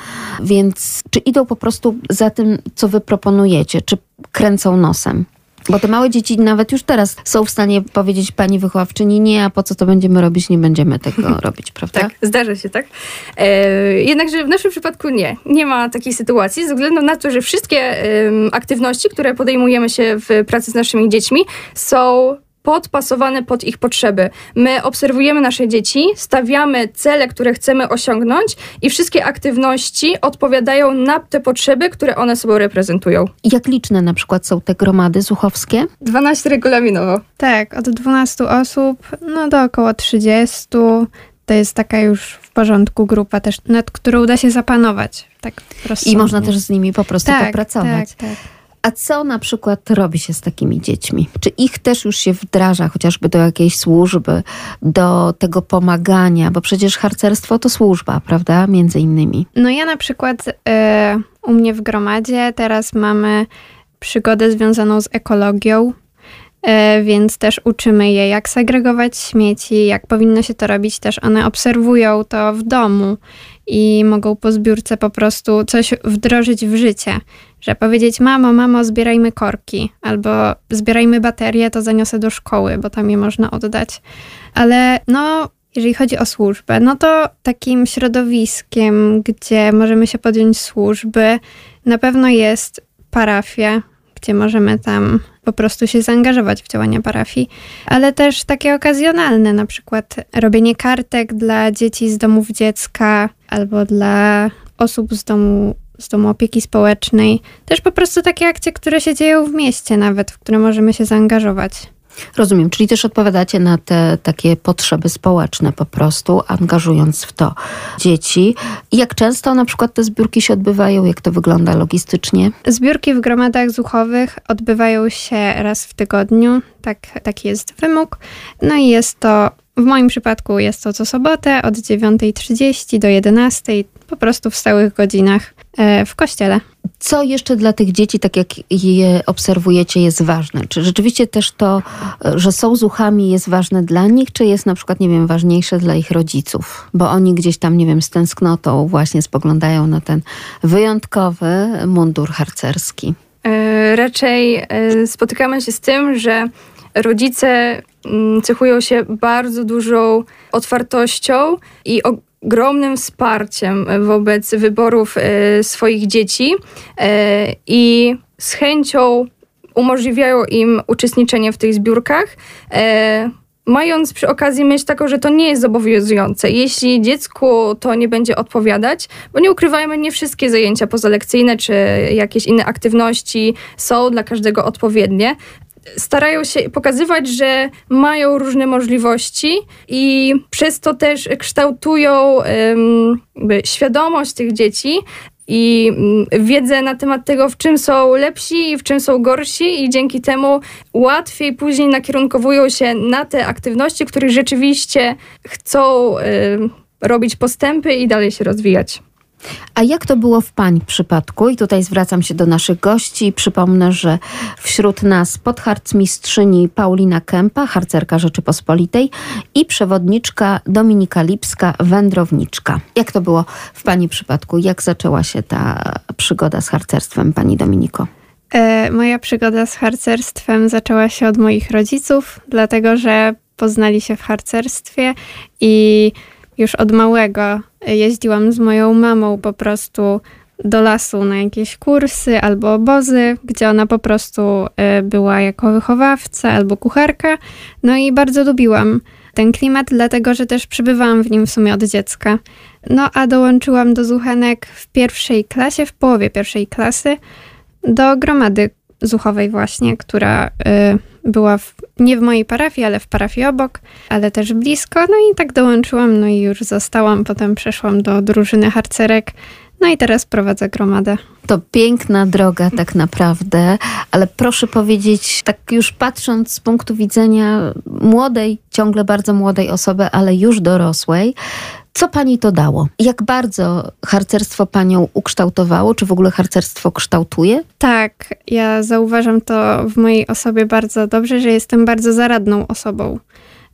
Więc czy idą po prostu za tym, co wy proponujecie? Czy kręcą nosem? Bo te małe dzieci nawet już teraz są w stanie powiedzieć pani wychowawczyni, nie, a po co to będziemy robić, nie będziemy tego [laughs] robić, prawda? Tak, zdarza się, tak. E, jednakże w naszym przypadku nie. Nie ma takiej sytuacji, ze względu na to, że wszystkie em, aktywności, które podejmujemy się w pracy z naszymi dziećmi, są podpasowane pod ich potrzeby. My obserwujemy nasze dzieci, stawiamy cele, które chcemy osiągnąć i wszystkie aktywności odpowiadają na te potrzeby, które one sobą reprezentują. Jak liczne na przykład są te gromady zuchowskie? 12 regulaminowo. Tak, od 12 osób, no do około 30. To jest taka już w porządku grupa też, nad którą da się zapanować. Tak I można też z nimi po prostu tak, popracować. Tak, tak. A co na przykład robi się z takimi dziećmi? Czy ich też już się wdraża chociażby do jakiejś służby, do tego pomagania? Bo przecież harcerstwo to służba, prawda? Między innymi. No ja na przykład e, u mnie w gromadzie teraz mamy przygodę związaną z ekologią, e, więc też uczymy je, jak segregować śmieci, jak powinno się to robić. Też one obserwują to w domu i mogą po zbiórce po prostu coś wdrożyć w życie. Że powiedzieć, mamo, mamo, zbierajmy korki, albo zbierajmy baterie, to zaniosę do szkoły, bo tam je można oddać. Ale no, jeżeli chodzi o służbę, no to takim środowiskiem, gdzie możemy się podjąć służby, na pewno jest parafia, gdzie możemy tam po prostu się zaangażować w działania parafii, ale też takie okazjonalne, na przykład robienie kartek dla dzieci z domów dziecka albo dla osób z domu, z domu opieki społecznej. Też po prostu takie akcje, które się dzieją w mieście nawet, w które możemy się zaangażować. Rozumiem, czyli też odpowiadacie na te takie potrzeby społeczne po prostu, angażując w to dzieci. I jak często na przykład te zbiórki się odbywają? Jak to wygląda logistycznie? Zbiórki w gromadach zuchowych odbywają się raz w tygodniu, tak, taki jest wymóg. No i jest to, w moim przypadku jest to co sobotę od 9.30 do 11.00, po prostu w stałych godzinach w kościele. Co jeszcze dla tych dzieci, tak jak je obserwujecie, jest ważne? Czy rzeczywiście też to, że są zuchami, jest ważne dla nich, czy jest na przykład, nie wiem, ważniejsze dla ich rodziców? Bo oni gdzieś tam, nie wiem, z tęsknotą właśnie spoglądają na ten wyjątkowy mundur harcerski. E, raczej e, spotykamy się z tym, że rodzice mm, cechują się bardzo dużą otwartością i ogromnym wsparciem wobec wyborów e, swoich dzieci i z chęcią umożliwiają im uczestniczenie w tych zbiórkach mając przy okazji myśl taką, że to nie jest zobowiązujące. Jeśli dziecku to nie będzie odpowiadać, bo nie ukrywajmy, nie wszystkie zajęcia pozalekcyjne czy jakieś inne aktywności są dla każdego odpowiednie, starają się pokazywać, że mają różne możliwości i przez to też kształtują świadomość tych dzieci, i mm, wiedzę na temat tego, w czym są lepsi i w czym są gorsi, i dzięki temu łatwiej później nakierunkowują się na te aktywności, które rzeczywiście chcą y, robić postępy i dalej się rozwijać. A jak to było w Pani przypadku? I tutaj zwracam się do naszych gości. Przypomnę, że wśród nas podharcmistrzyni Paulina Kępa, harcerka Rzeczypospolitej i przewodniczka Dominika Lipska, wędrowniczka. Jak to było w Pani przypadku? Jak zaczęła się ta przygoda z harcerstwem, Pani Dominiko? E, moja przygoda z harcerstwem zaczęła się od moich rodziców, dlatego że poznali się w harcerstwie i już od małego jeździłam z moją mamą po prostu do lasu na jakieś kursy albo obozy, gdzie ona po prostu e, była jako wychowawca albo kucharka. No i bardzo lubiłam ten klimat, dlatego że też przybywałam w nim w sumie od dziecka. No a dołączyłam do Zuchenek w pierwszej klasie, w połowie pierwszej klasy, do gromady Zuchowej właśnie, która y, była w, nie w mojej parafii, ale w parafii obok, ale też blisko. No i tak dołączyłam, no i już zostałam. Potem przeszłam do drużyny harcerek. No i teraz prowadzę gromadę. To piękna droga tak naprawdę, ale proszę powiedzieć, tak już patrząc z punktu widzenia młodej, ciągle bardzo młodej osoby, ale już dorosłej, co pani to dało? Jak bardzo harcerstwo panią ukształtowało? Czy w ogóle harcerstwo kształtuje? Tak, ja zauważam to w mojej osobie bardzo dobrze, że jestem bardzo zaradną osobą.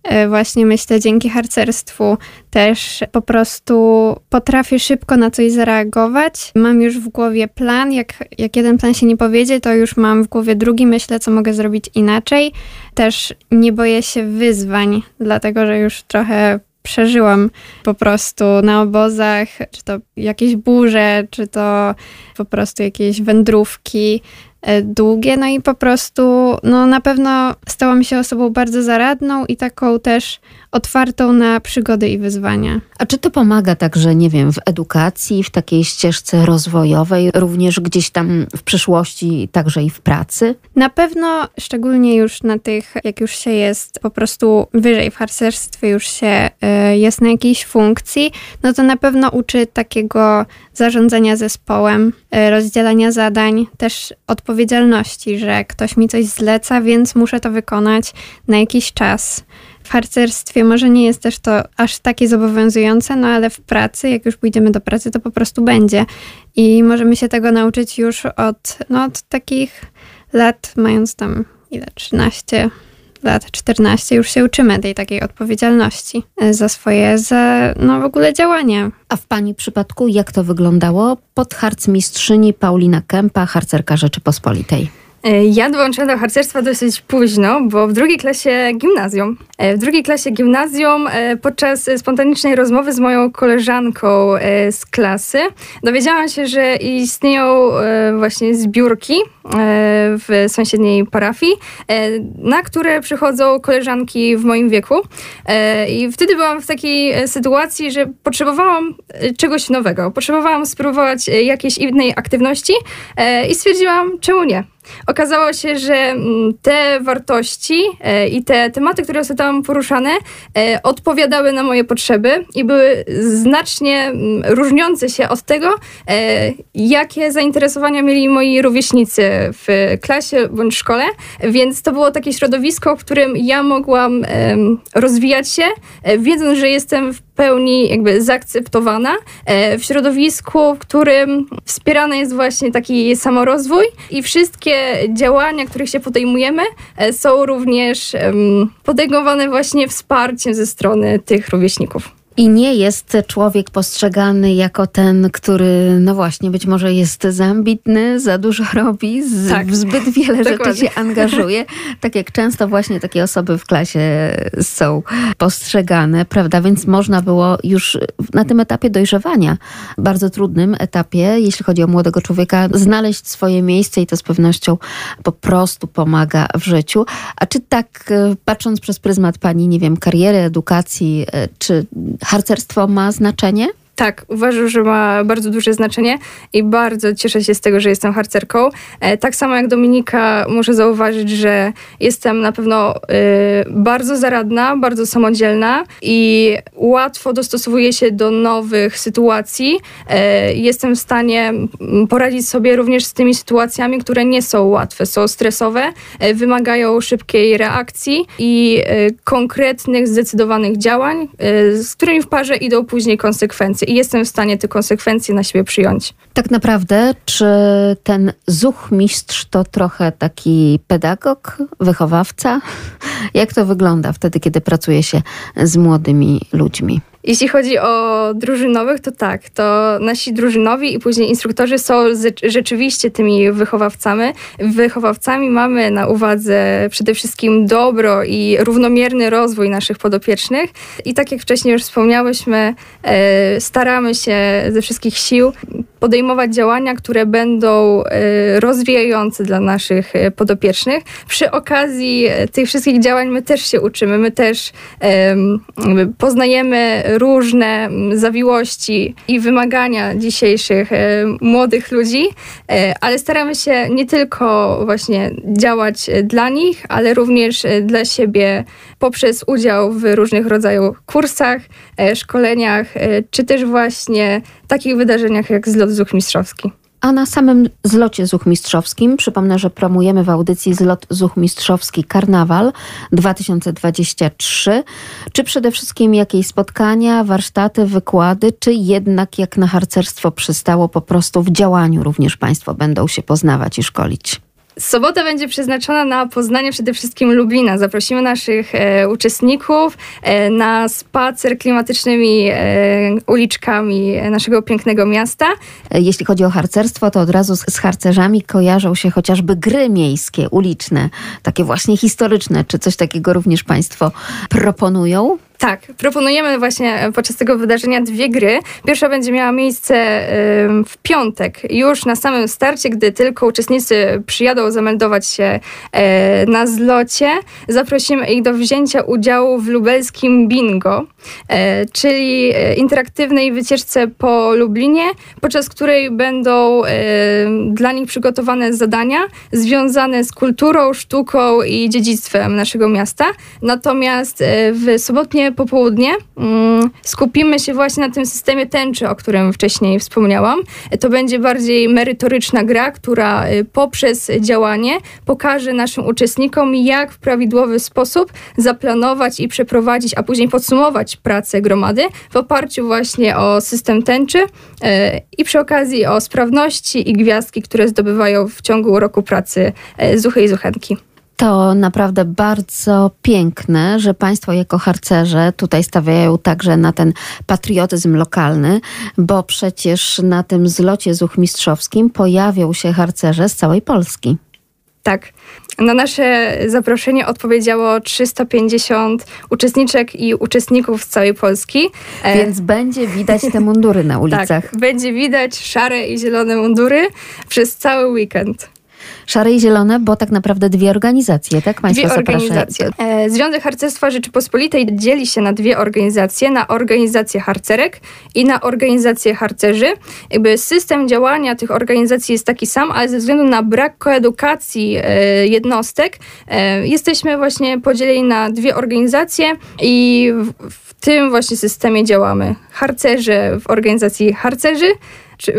E, właśnie myślę, dzięki harcerstwu też po prostu potrafię szybko na coś zareagować. Mam już w głowie plan. Jak, jak jeden plan się nie powiedzie, to już mam w głowie drugi, myślę, co mogę zrobić inaczej. Też nie boję się wyzwań, dlatego że już trochę przeżyłam po prostu na obozach, czy to jakieś burze, czy to po prostu jakieś wędrówki e, długie, no i po prostu no na pewno stałam się osobą bardzo zaradną i taką też otwartą na przygody i wyzwania. A czy to pomaga także, nie wiem, w edukacji, w takiej ścieżce rozwojowej, również gdzieś tam w przyszłości, także i w pracy? Na pewno, szczególnie już na tych, jak już się jest po prostu wyżej w harcerstwie, już się y, jest na jakiejś funkcji, no to na pewno uczy takiego zarządzania zespołem, y, rozdzielania zadań, też odpowiedzialności, że ktoś mi coś zleca, więc muszę to wykonać na jakiś czas harcerstwie może nie jest też to aż takie zobowiązujące, no ale w pracy, jak już pójdziemy do pracy, to po prostu będzie. I możemy się tego nauczyć już od, no, od takich lat, mając tam ile, 13 lat, 14, już się uczymy tej takiej odpowiedzialności za swoje, za no w ogóle działania. A w Pani przypadku jak to wyglądało? Pod harcmistrzyni Paulina Kępa, harcerka Rzeczypospolitej. E, ja dołączyłam do harcerstwa dosyć późno, bo w drugiej klasie gimnazjum. E, w drugiej klasie gimnazjum e, podczas spontanicznej rozmowy z moją koleżanką z klasy dowiedziałam się, że istnieją właśnie zbiórki w sąsiedniej parafii, na które przychodzą koleżanki w moim wieku. I wtedy byłam w takiej sytuacji, że potrzebowałam czegoś nowego. Potrzebowałam spróbować jakiejś innej aktywności i stwierdziłam, czemu nie. Okazało się, że mm, te wartości e, i te tematy, które są tam poruszane, e, odpowiadały na moje potrzeby i były znacznie mm, różniące się od tego, e, jakie zainteresowania mieli moi rówieśnicy w klasie bądź szkole, więc to było takie środowisko, w którym ja mogłam rozwijać się, e, wiedząc, że jestem w pełni jakby zaakceptowana e, w środowisku, w którym wspierany jest właśnie taki samorozwój i wszystkie działania, których się podejmujemy, e, są również podejmowane właśnie wsparciem ze strony tych rówieśników. I nie jest człowiek postrzegany jako ten, który, no właśnie, być może jest za ambitny, za dużo [laughs] robi, z, Tak. w zbyt wiele rzeczy się angażuje. [laughs] Tak jak często właśnie takie osoby w klasie są postrzegane, prawda? Więc można było już na tym etapie dojrzewania, bardzo trudnym etapie, jeśli chodzi o młodego człowieka, znaleźć swoje miejsce i to z pewnością po prostu pomaga w życiu. A czy tak, e, patrząc przez pryzmat pani, nie wiem, kariery, edukacji, e, czy harcerstwo ma znaczenie? Tak, uważam, że ma bardzo duże znaczenie i bardzo cieszę się z tego, że jestem harcerką. E, tak samo jak Dominika, muszę zauważyć, że jestem na pewno y, bardzo zaradna, bardzo samodzielna i łatwo dostosowuję się do nowych sytuacji. E, jestem w stanie mm, poradzić sobie również z tymi sytuacjami, które nie są łatwe, są stresowe, e, wymagają szybkiej reakcji i konkretnych, zdecydowanych działań, z którymi w parze idą później konsekwencje i jestem w stanie te konsekwencje na siebie przyjąć. Tak naprawdę, czy ten zuchmistrz to trochę taki pedagog, wychowawca? [laughs] Jak to wygląda wtedy, kiedy pracuje się z młodymi ludźmi? Jeśli chodzi o drużynowych, to tak, to nasi drużynowi i później instruktorzy są ze- rzeczywiście tymi wychowawcami. Wychowawcami mamy na uwadze przede wszystkim dobro i równomierny rozwój naszych podopiecznych. I tak jak wcześniej już wspomniałyśmy, e, staramy się ze wszystkich sił podejmować działania, które będą e, rozwijające dla naszych e, podopiecznych. Przy okazji e, tych wszystkich działań my też się uczymy, my też poznajemy różne zawiłości i wymagania dzisiejszych młodych ludzi, ale staramy się nie tylko właśnie działać dla nich, ale również dla siebie poprzez udział w różnych rodzajach kursach, szkoleniach, e, czy też właśnie takich wydarzeniach jak zlot zuchmistrzowski. A na samym zlocie zuchmistrzowskim, przypomnę, że promujemy w audycji zlot zuchmistrzowski Karnawal 2023. Czy przede wszystkim jakieś spotkania, warsztaty, wykłady, czy jednak jak na harcerstwo przystało po prostu w działaniu również Państwo będą się poznawać i szkolić? Sobota będzie przeznaczona na poznanie przede wszystkim Lublina. Zaprosimy naszych e, uczestników e, na spacer klimatycznymi e, uliczkami naszego pięknego miasta. E, Jeśli chodzi o harcerstwo, to od razu z, z harcerzami kojarzą się chociażby gry miejskie, uliczne, takie właśnie historyczne. Czy coś takiego również Państwo proponują? Tak, proponujemy właśnie podczas tego wydarzenia dwie gry. Pierwsza będzie miała miejsce w piątek, już na samym starcie, gdy tylko uczestnicy przyjadą zameldować się e, na zlocie. Zaprosimy ich do wzięcia udziału w lubelskim bingo, e, czyli e, interaktywnej wycieczce po Lublinie, podczas której będą e, dla nich przygotowane zadania związane z kulturą, sztuką i dziedzictwem naszego miasta. Natomiast e, w sobotnie popołudnie mm, skupimy się właśnie na tym systemie tęczy, o którym wcześniej wspomniałam. To będzie bardziej merytoryczna gra, która e, poprzez działanie pokaże naszym uczestnikom, jak w prawidłowy sposób zaplanować i przeprowadzić, a później podsumować pracę gromady w oparciu właśnie o system tęczy e, i przy okazji o sprawności i gwiazdki, które zdobywają w ciągu roku pracy e, zuchy i zuchenki. To naprawdę bardzo piękne, że Państwo jako harcerze tutaj stawiają także na ten patriotyzm lokalny, bo przecież na tym zlocie zuchmistrzowskim pojawią się harcerze z całej Polski. Tak. Na nasze zaproszenie odpowiedziało 350 uczestniczek i uczestników z całej Polski. E, Więc będzie widać te mundury na [laughs] ulicach. Tak, będzie widać szare i zielone mundury przez cały weekend. Szare i zielone, bo tak naprawdę dwie organizacje, tak? Państwo Dwie zapraszają. organizacje. E, Związek Harcerstwa Rzeczypospolitej dzieli się na dwie organizacje, na organizację harcerek i na organizację harcerzy. Jakby system działania tych organizacji jest taki sam, ale ze względu na brak koedukacji e, jednostek e, jesteśmy właśnie podzieleni na dwie organizacje i w, tym właśnie systemie działamy. Harcerze w organizacji harcerzy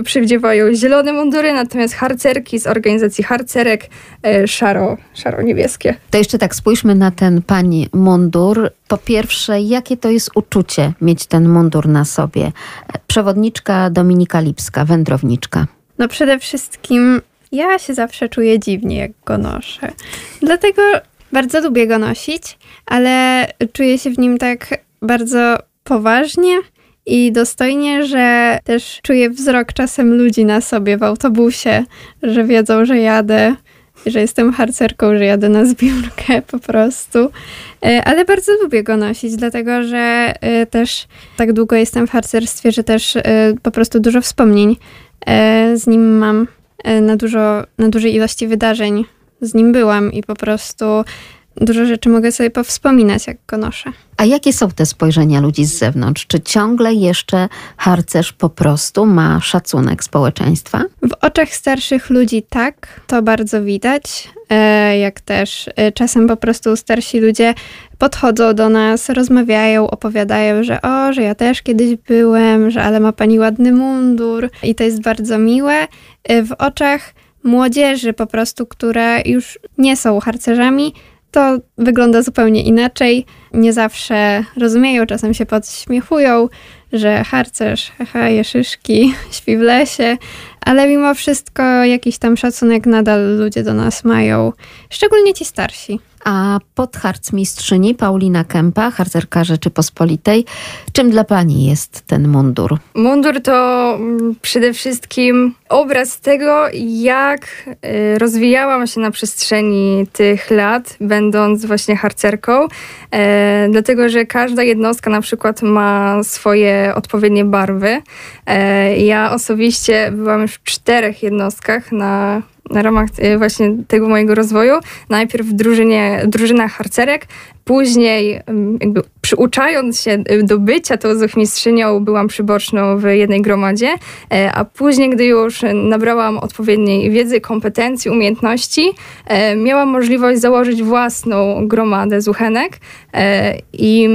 przywdziewają zielone mundury, natomiast harcerki z organizacji harcerek e, szaro, szaro-niebieskie. To jeszcze tak spójrzmy na ten pani mundur. Po pierwsze, jakie to jest uczucie mieć ten mundur na sobie? Przewodniczka Dominika Lipska, wędrowniczka. No przede wszystkim ja się zawsze czuję dziwnie, jak go noszę. Dlatego bardzo lubię go nosić, ale czuję się w nim tak bardzo poważnie i dostojnie, że też czuję wzrok czasem ludzi na sobie w autobusie, że wiedzą, że jadę, że jestem harcerką, że jadę na zbiórkę po prostu. E, Ale bardzo lubię go nosić, dlatego że e, też tak długo jestem w harcerstwie, że też e, po prostu dużo wspomnień z nim mam na, dużo, na dużej ilości wydarzeń. Z nim byłam i po prostu dużo rzeczy mogę sobie powspominać, jak go noszę. A jakie są te spojrzenia ludzi z zewnątrz? Czy ciągle jeszcze harcerz po prostu ma szacunek społeczeństwa? W oczach starszych ludzi tak, to bardzo widać, e, jak też e, czasem po prostu starsi ludzie podchodzą do nas, rozmawiają, opowiadają, że o, że ja też kiedyś byłem, że ale ma pani ładny mundur i to jest bardzo miłe. E, W oczach młodzieży po prostu, które już nie są harcerzami, to wygląda zupełnie inaczej. Nie zawsze rozumieją, czasem się podśmiechują, że harcerz, haha, je szyszki, [laughs] śpi w lesie, ale mimo wszystko jakiś tam szacunek nadal ludzie do nas mają, szczególnie ci starsi. A podharcmistrzyni Paulina Kępa, harcerka Rzeczypospolitej, czym dla pani jest ten mundur? Mundur to mm, przede wszystkim obraz tego, jak y, rozwijałam się na przestrzeni tych lat, będąc właśnie harcerką, e, dlatego że każda jednostka na przykład ma swoje odpowiednie barwy. E, ja osobiście byłam już w czterech jednostkach na na ramach y, właśnie tego mojego rozwoju. Najpierw w drużynie, drużynach harcerek, później jakby przyuczając się y, do bycia tą zuchmistrzynią, byłam przyboczną w jednej gromadzie, e, a później, gdy już nabrałam odpowiedniej wiedzy, kompetencji, umiejętności, e, miałam możliwość założyć własną gromadę zuchenek e, i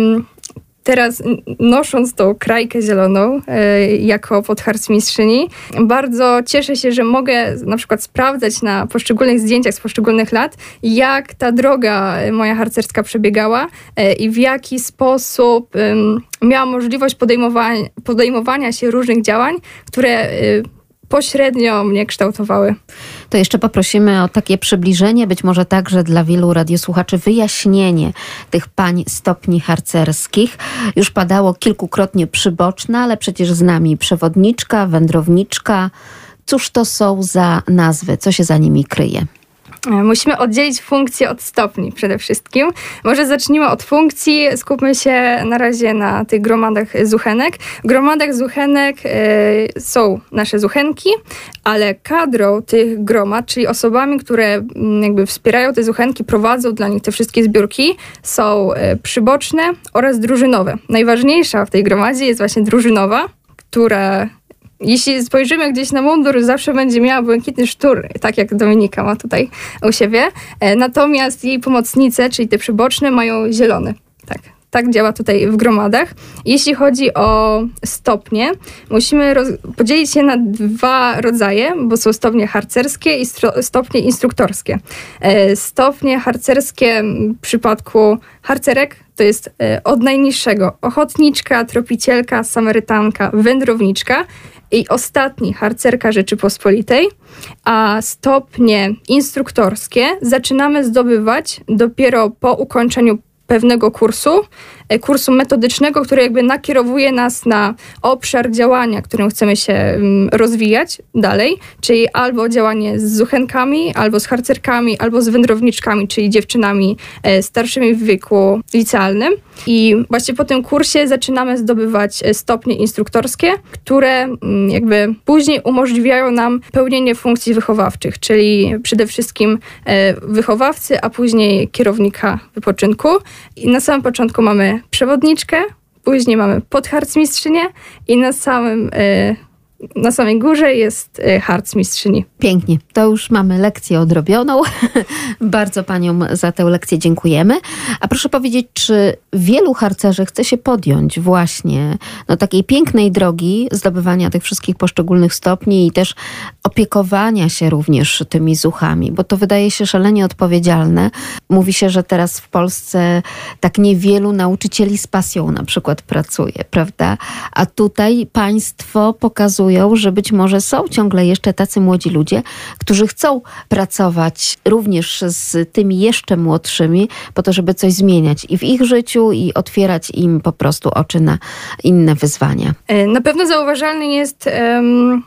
Teraz nosząc tą krajkę zieloną e, jako podharcmistrzyni, bardzo cieszę się, że mogę na przykład sprawdzać na poszczególnych zdjęciach z poszczególnych lat, jak ta droga e, moja harcerska przebiegała e, i w jaki sposób miałam możliwość podejmowania, podejmowania się różnych działań, które pośrednio mnie kształtowały. To jeszcze poprosimy o takie przybliżenie, być może także dla wielu radiosłuchaczy wyjaśnienie tych pań stopni harcerskich. Już padało kilkukrotnie przyboczna, ale przecież z nami przewodniczka, wędrowniczka. Cóż to są za nazwy? Co się za nimi kryje? Musimy oddzielić funkcje od stopni przede wszystkim. Może zacznijmy od funkcji, skupmy się na razie na tych gromadach zuchenek. W gromadach zuchenek e, są nasze zuchenki, ale kadrą tych gromad, czyli osobami, które mm, jakby wspierają te zuchenki, prowadzą dla nich te wszystkie zbiórki, są e, przyboczne oraz drużynowe. Najważniejsza w tej gromadzie jest właśnie drużynowa, która jeśli spojrzymy gdzieś na mundur, zawsze będzie miała błękitny sztur, tak jak Dominika ma tutaj u siebie. E, Natomiast jej pomocnice, czyli te przyboczne, mają zielony. Tak. Tak działa tutaj w gromadach. Jeśli chodzi o stopnie, musimy podzielić je na dwa rodzaje, bo są stopnie harcerskie i stopnie instruktorskie. E, Stopnie harcerskie w przypadku harcerek to jest e, od najniższego ochotniczka, tropicielka, samarytanka, wędrowniczka i ostatni harcerka Rzeczypospolitej, a stopnie instruktorskie zaczynamy zdobywać dopiero po ukończeniu pewnego kursu kursu metodycznego, który jakby nakierowuje nas na obszar działania, którym chcemy się mm, rozwijać dalej, czyli albo działanie z zuchenkami, albo z harcerkami, albo z wędrowniczkami, czyli dziewczynami e, starszymi w wieku licealnym. I właśnie po tym kursie zaczynamy zdobywać e, stopnie instruktorskie, które mm, jakby później umożliwiają nam pełnienie funkcji wychowawczych, czyli przede wszystkim e, wychowawcy, a później kierownika wypoczynku. I na samym początku mamy przewodniczkę, później mamy podharcmistrzynię i na samym e, na samej górze jest y, harcmistrzyni. Pięknie. To już mamy lekcję odrobioną. [laughs] Bardzo paniom za tę lekcję dziękujemy. A proszę powiedzieć, czy wielu harcerzy chce się podjąć właśnie no, takiej pięknej drogi zdobywania tych wszystkich poszczególnych stopni i też opiekowania się również tymi zuchami, bo to wydaje się szalenie odpowiedzialne. Mówi się, że teraz w Polsce tak niewielu nauczycieli z pasją na przykład pracuje, prawda? A tutaj państwo pokazuje, pokazują, że być może są ciągle jeszcze tacy młodzi ludzie, którzy chcą pracować również z tymi jeszcze młodszymi, po to, żeby coś zmieniać i w ich życiu, i otwierać im po prostu oczy na inne wyzwania. E, na pewno zauważalny jest um,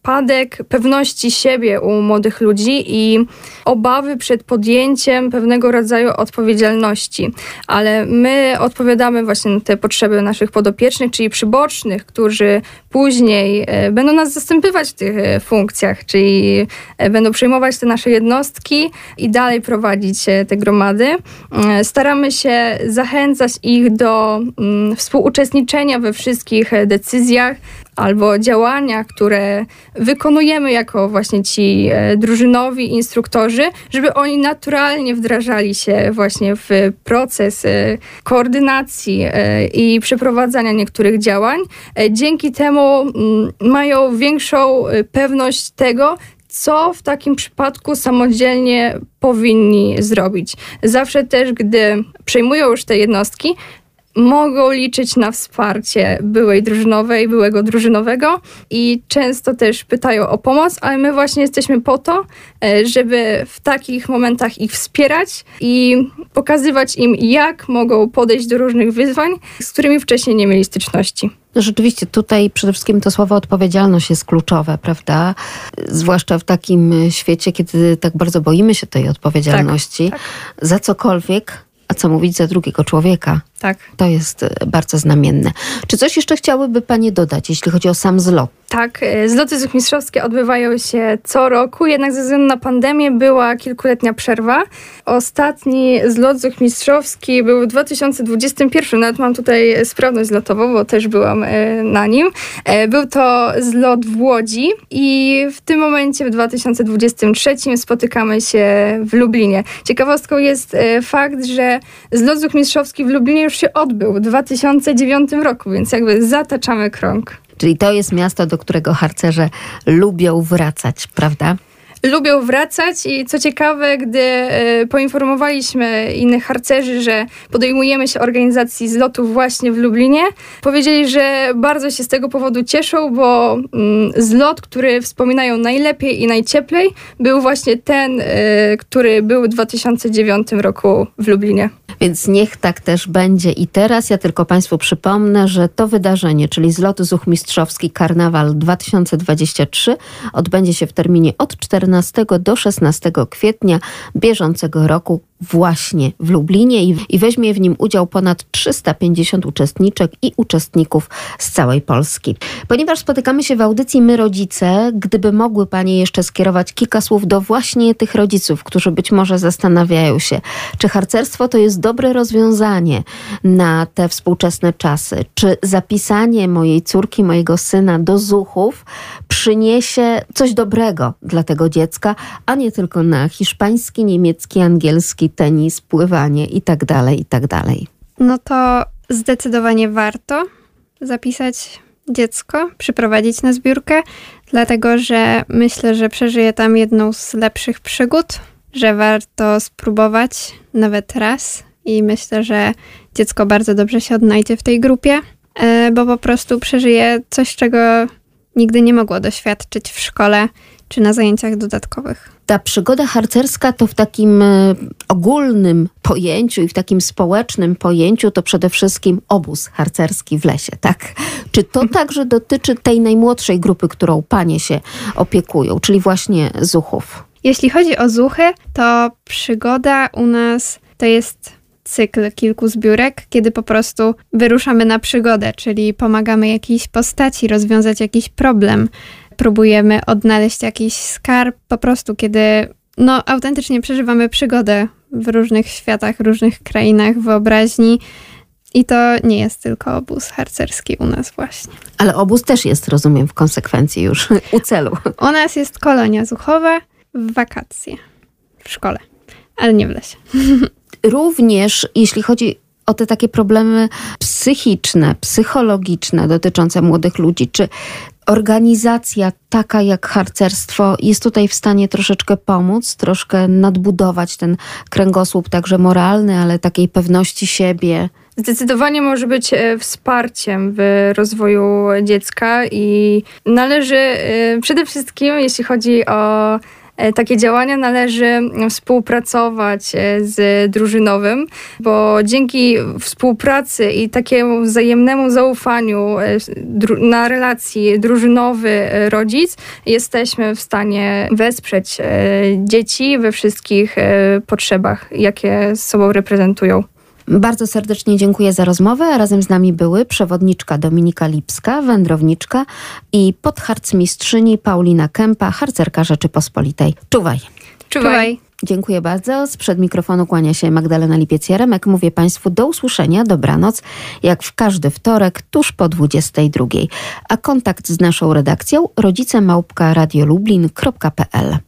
spadek pewności siebie u młodych ludzi i obawy przed podjęciem pewnego rodzaju odpowiedzialności. Ale my odpowiadamy właśnie na te potrzeby naszych podopiecznych, czyli przybocznych, którzy później e, będą nas zastępywać w tych e, funkcjach, czyli e, będą przejmować te nasze jednostki i dalej prowadzić te gromady. Staramy się zachęcać ich do mm, współuczestniczenia we wszystkich decyzjach, albo działania, które wykonujemy jako właśnie ci e, drużynowi instruktorzy, żeby oni naturalnie wdrażali się właśnie w proces e, koordynacji e, i przeprowadzania niektórych działań. Dzięki temu mm, mają większą pewność tego, co w takim przypadku samodzielnie powinni zrobić. Zawsze też, gdy przejmują już te jednostki, mogą liczyć na wsparcie byłej drużynowej, byłego drużynowego i często też pytają o pomoc, ale my właśnie jesteśmy po to, e, żeby w takich momentach ich wspierać i pokazywać im, jak mogą podejść do różnych wyzwań, z którymi wcześniej nie mieli styczności. No rzeczywiście tutaj przede wszystkim to słowo odpowiedzialność jest kluczowe, prawda? Zwłaszcza w takim świecie, kiedy tak bardzo boimy się tej odpowiedzialności tak, tak. za cokolwiek, a co mówić za drugiego człowieka. Tak. To jest e, bardzo znamienne. Czy coś jeszcze chciałyby Panie dodać, jeśli chodzi o sam zlot? Tak, e, zloty mistrzowskie odbywają się co roku, jednak ze względu na pandemię była kilkuletnia przerwa. Ostatni zlot mistrzowski był w 2021, nawet mam tutaj sprawność zlotową, bo też byłam e, na nim. Był to zlot w Łodzi i w tym momencie w 2023 spotykamy się w Lublinie. Ciekawostką jest fakt, że zlot mistrzowski w Lublinie już się odbył w 2009 roku, więc jakby zataczamy krąg. Czyli to jest miasto, do którego harcerze lubią wracać, prawda? Lubią wracać i co ciekawe, gdy e, poinformowaliśmy innych harcerzy, że podejmujemy się organizacji zlotów właśnie w Lublinie, powiedzieli, że bardzo się z tego powodu cieszą, bo mm, zlot, który wspominają najlepiej i najcieplej, był właśnie ten, e, który był w 2009 roku w Lublinie. Więc niech tak też będzie i teraz. Ja tylko Państwu przypomnę, że to wydarzenie, czyli zlot Zuchmistrzowski Karnawal 2023 odbędzie się w terminie od 14 do 16 kwietnia bieżącego roku właśnie w Lublinie i, i weźmie w nim udział ponad 350 uczestniczek i uczestników z całej Polski. Ponieważ spotykamy się w audycji My Rodzice, gdyby mogły Panie jeszcze skierować kilka słów do właśnie tych rodziców, którzy być może zastanawiają się, czy harcerstwo to jest dobre rozwiązanie na te współczesne czasy, czy zapisanie mojej córki, mojego syna do zuchów przyniesie coś dobrego dla tego dziecka, a nie tylko na hiszpański, niemiecki, angielski, tenis, pływanie tak tak dalej. No to zdecydowanie warto zapisać dziecko, przyprowadzić na zbiórkę, dlatego że myślę, że przeżyje tam jedną z lepszych przygód, że warto spróbować nawet raz i myślę, że dziecko bardzo dobrze się odnajdzie w tej grupie, e, bo po prostu przeżyje coś, czego nigdy nie mogło doświadczyć w szkole czy na zajęciach dodatkowych. Ta przygoda harcerska to w takim e, ogólnym pojęciu i w takim społecznym pojęciu to przede wszystkim obóz harcerski w lesie, tak? Czy to [laughs] także dotyczy tej najmłodszej grupy, którą panie się opiekują, czyli właśnie zuchów? Jeśli chodzi o zuchy, to przygoda u nas to jest cykl kilku zbiórek, kiedy po prostu wyruszamy na przygodę, czyli pomagamy jakiejś postaci rozwiązać jakiś problem, próbujemy odnaleźć jakiś skarb, po prostu kiedy no, autentycznie przeżywamy przygodę w różnych światach, różnych krainach wyobraźni. I to nie jest tylko obóz harcerski u nas właśnie. Ale obóz też jest, rozumiem, w konsekwencji już u celu. U nas jest kolonia zuchowa w wakacje w szkole, ale nie w lesie. Również jeśli chodzi o te takie problemy psychiczne, psychologiczne dotyczące młodych ludzi, czy organizacja taka jak harcerstwo jest tutaj w stanie troszeczkę pomóc, troszkę nadbudować ten kręgosłup także moralny, ale takiej pewności siebie. Zdecydowanie może być e, wsparciem w rozwoju dziecka i należy e, przede wszystkim, jeśli chodzi o takie działania należy współpracować e, z drużynowym, bo dzięki współpracy i takiemu wzajemnemu zaufaniu e, na relacji drużynowy-rodzic jesteśmy w stanie wesprzeć dzieci we wszystkich potrzebach, jakie z sobą reprezentują. Bardzo serdecznie dziękuję za rozmowę. Razem z nami były przewodniczka Dominika Lipska, wędrowniczka i podharcmistrzyni Paulina Kępa, harcerka Rzeczypospolitej. Czuwaj. Czuwaj. Dziękuję bardzo. Sprzed mikrofonu kłania się Magdalena Lipiec-Jaremek. Mówię Państwu do usłyszenia, dobranoc, jak w każdy wtorek, tuż po 22. A kontakt z naszą redakcją rodzicemałpka radiolublin.pl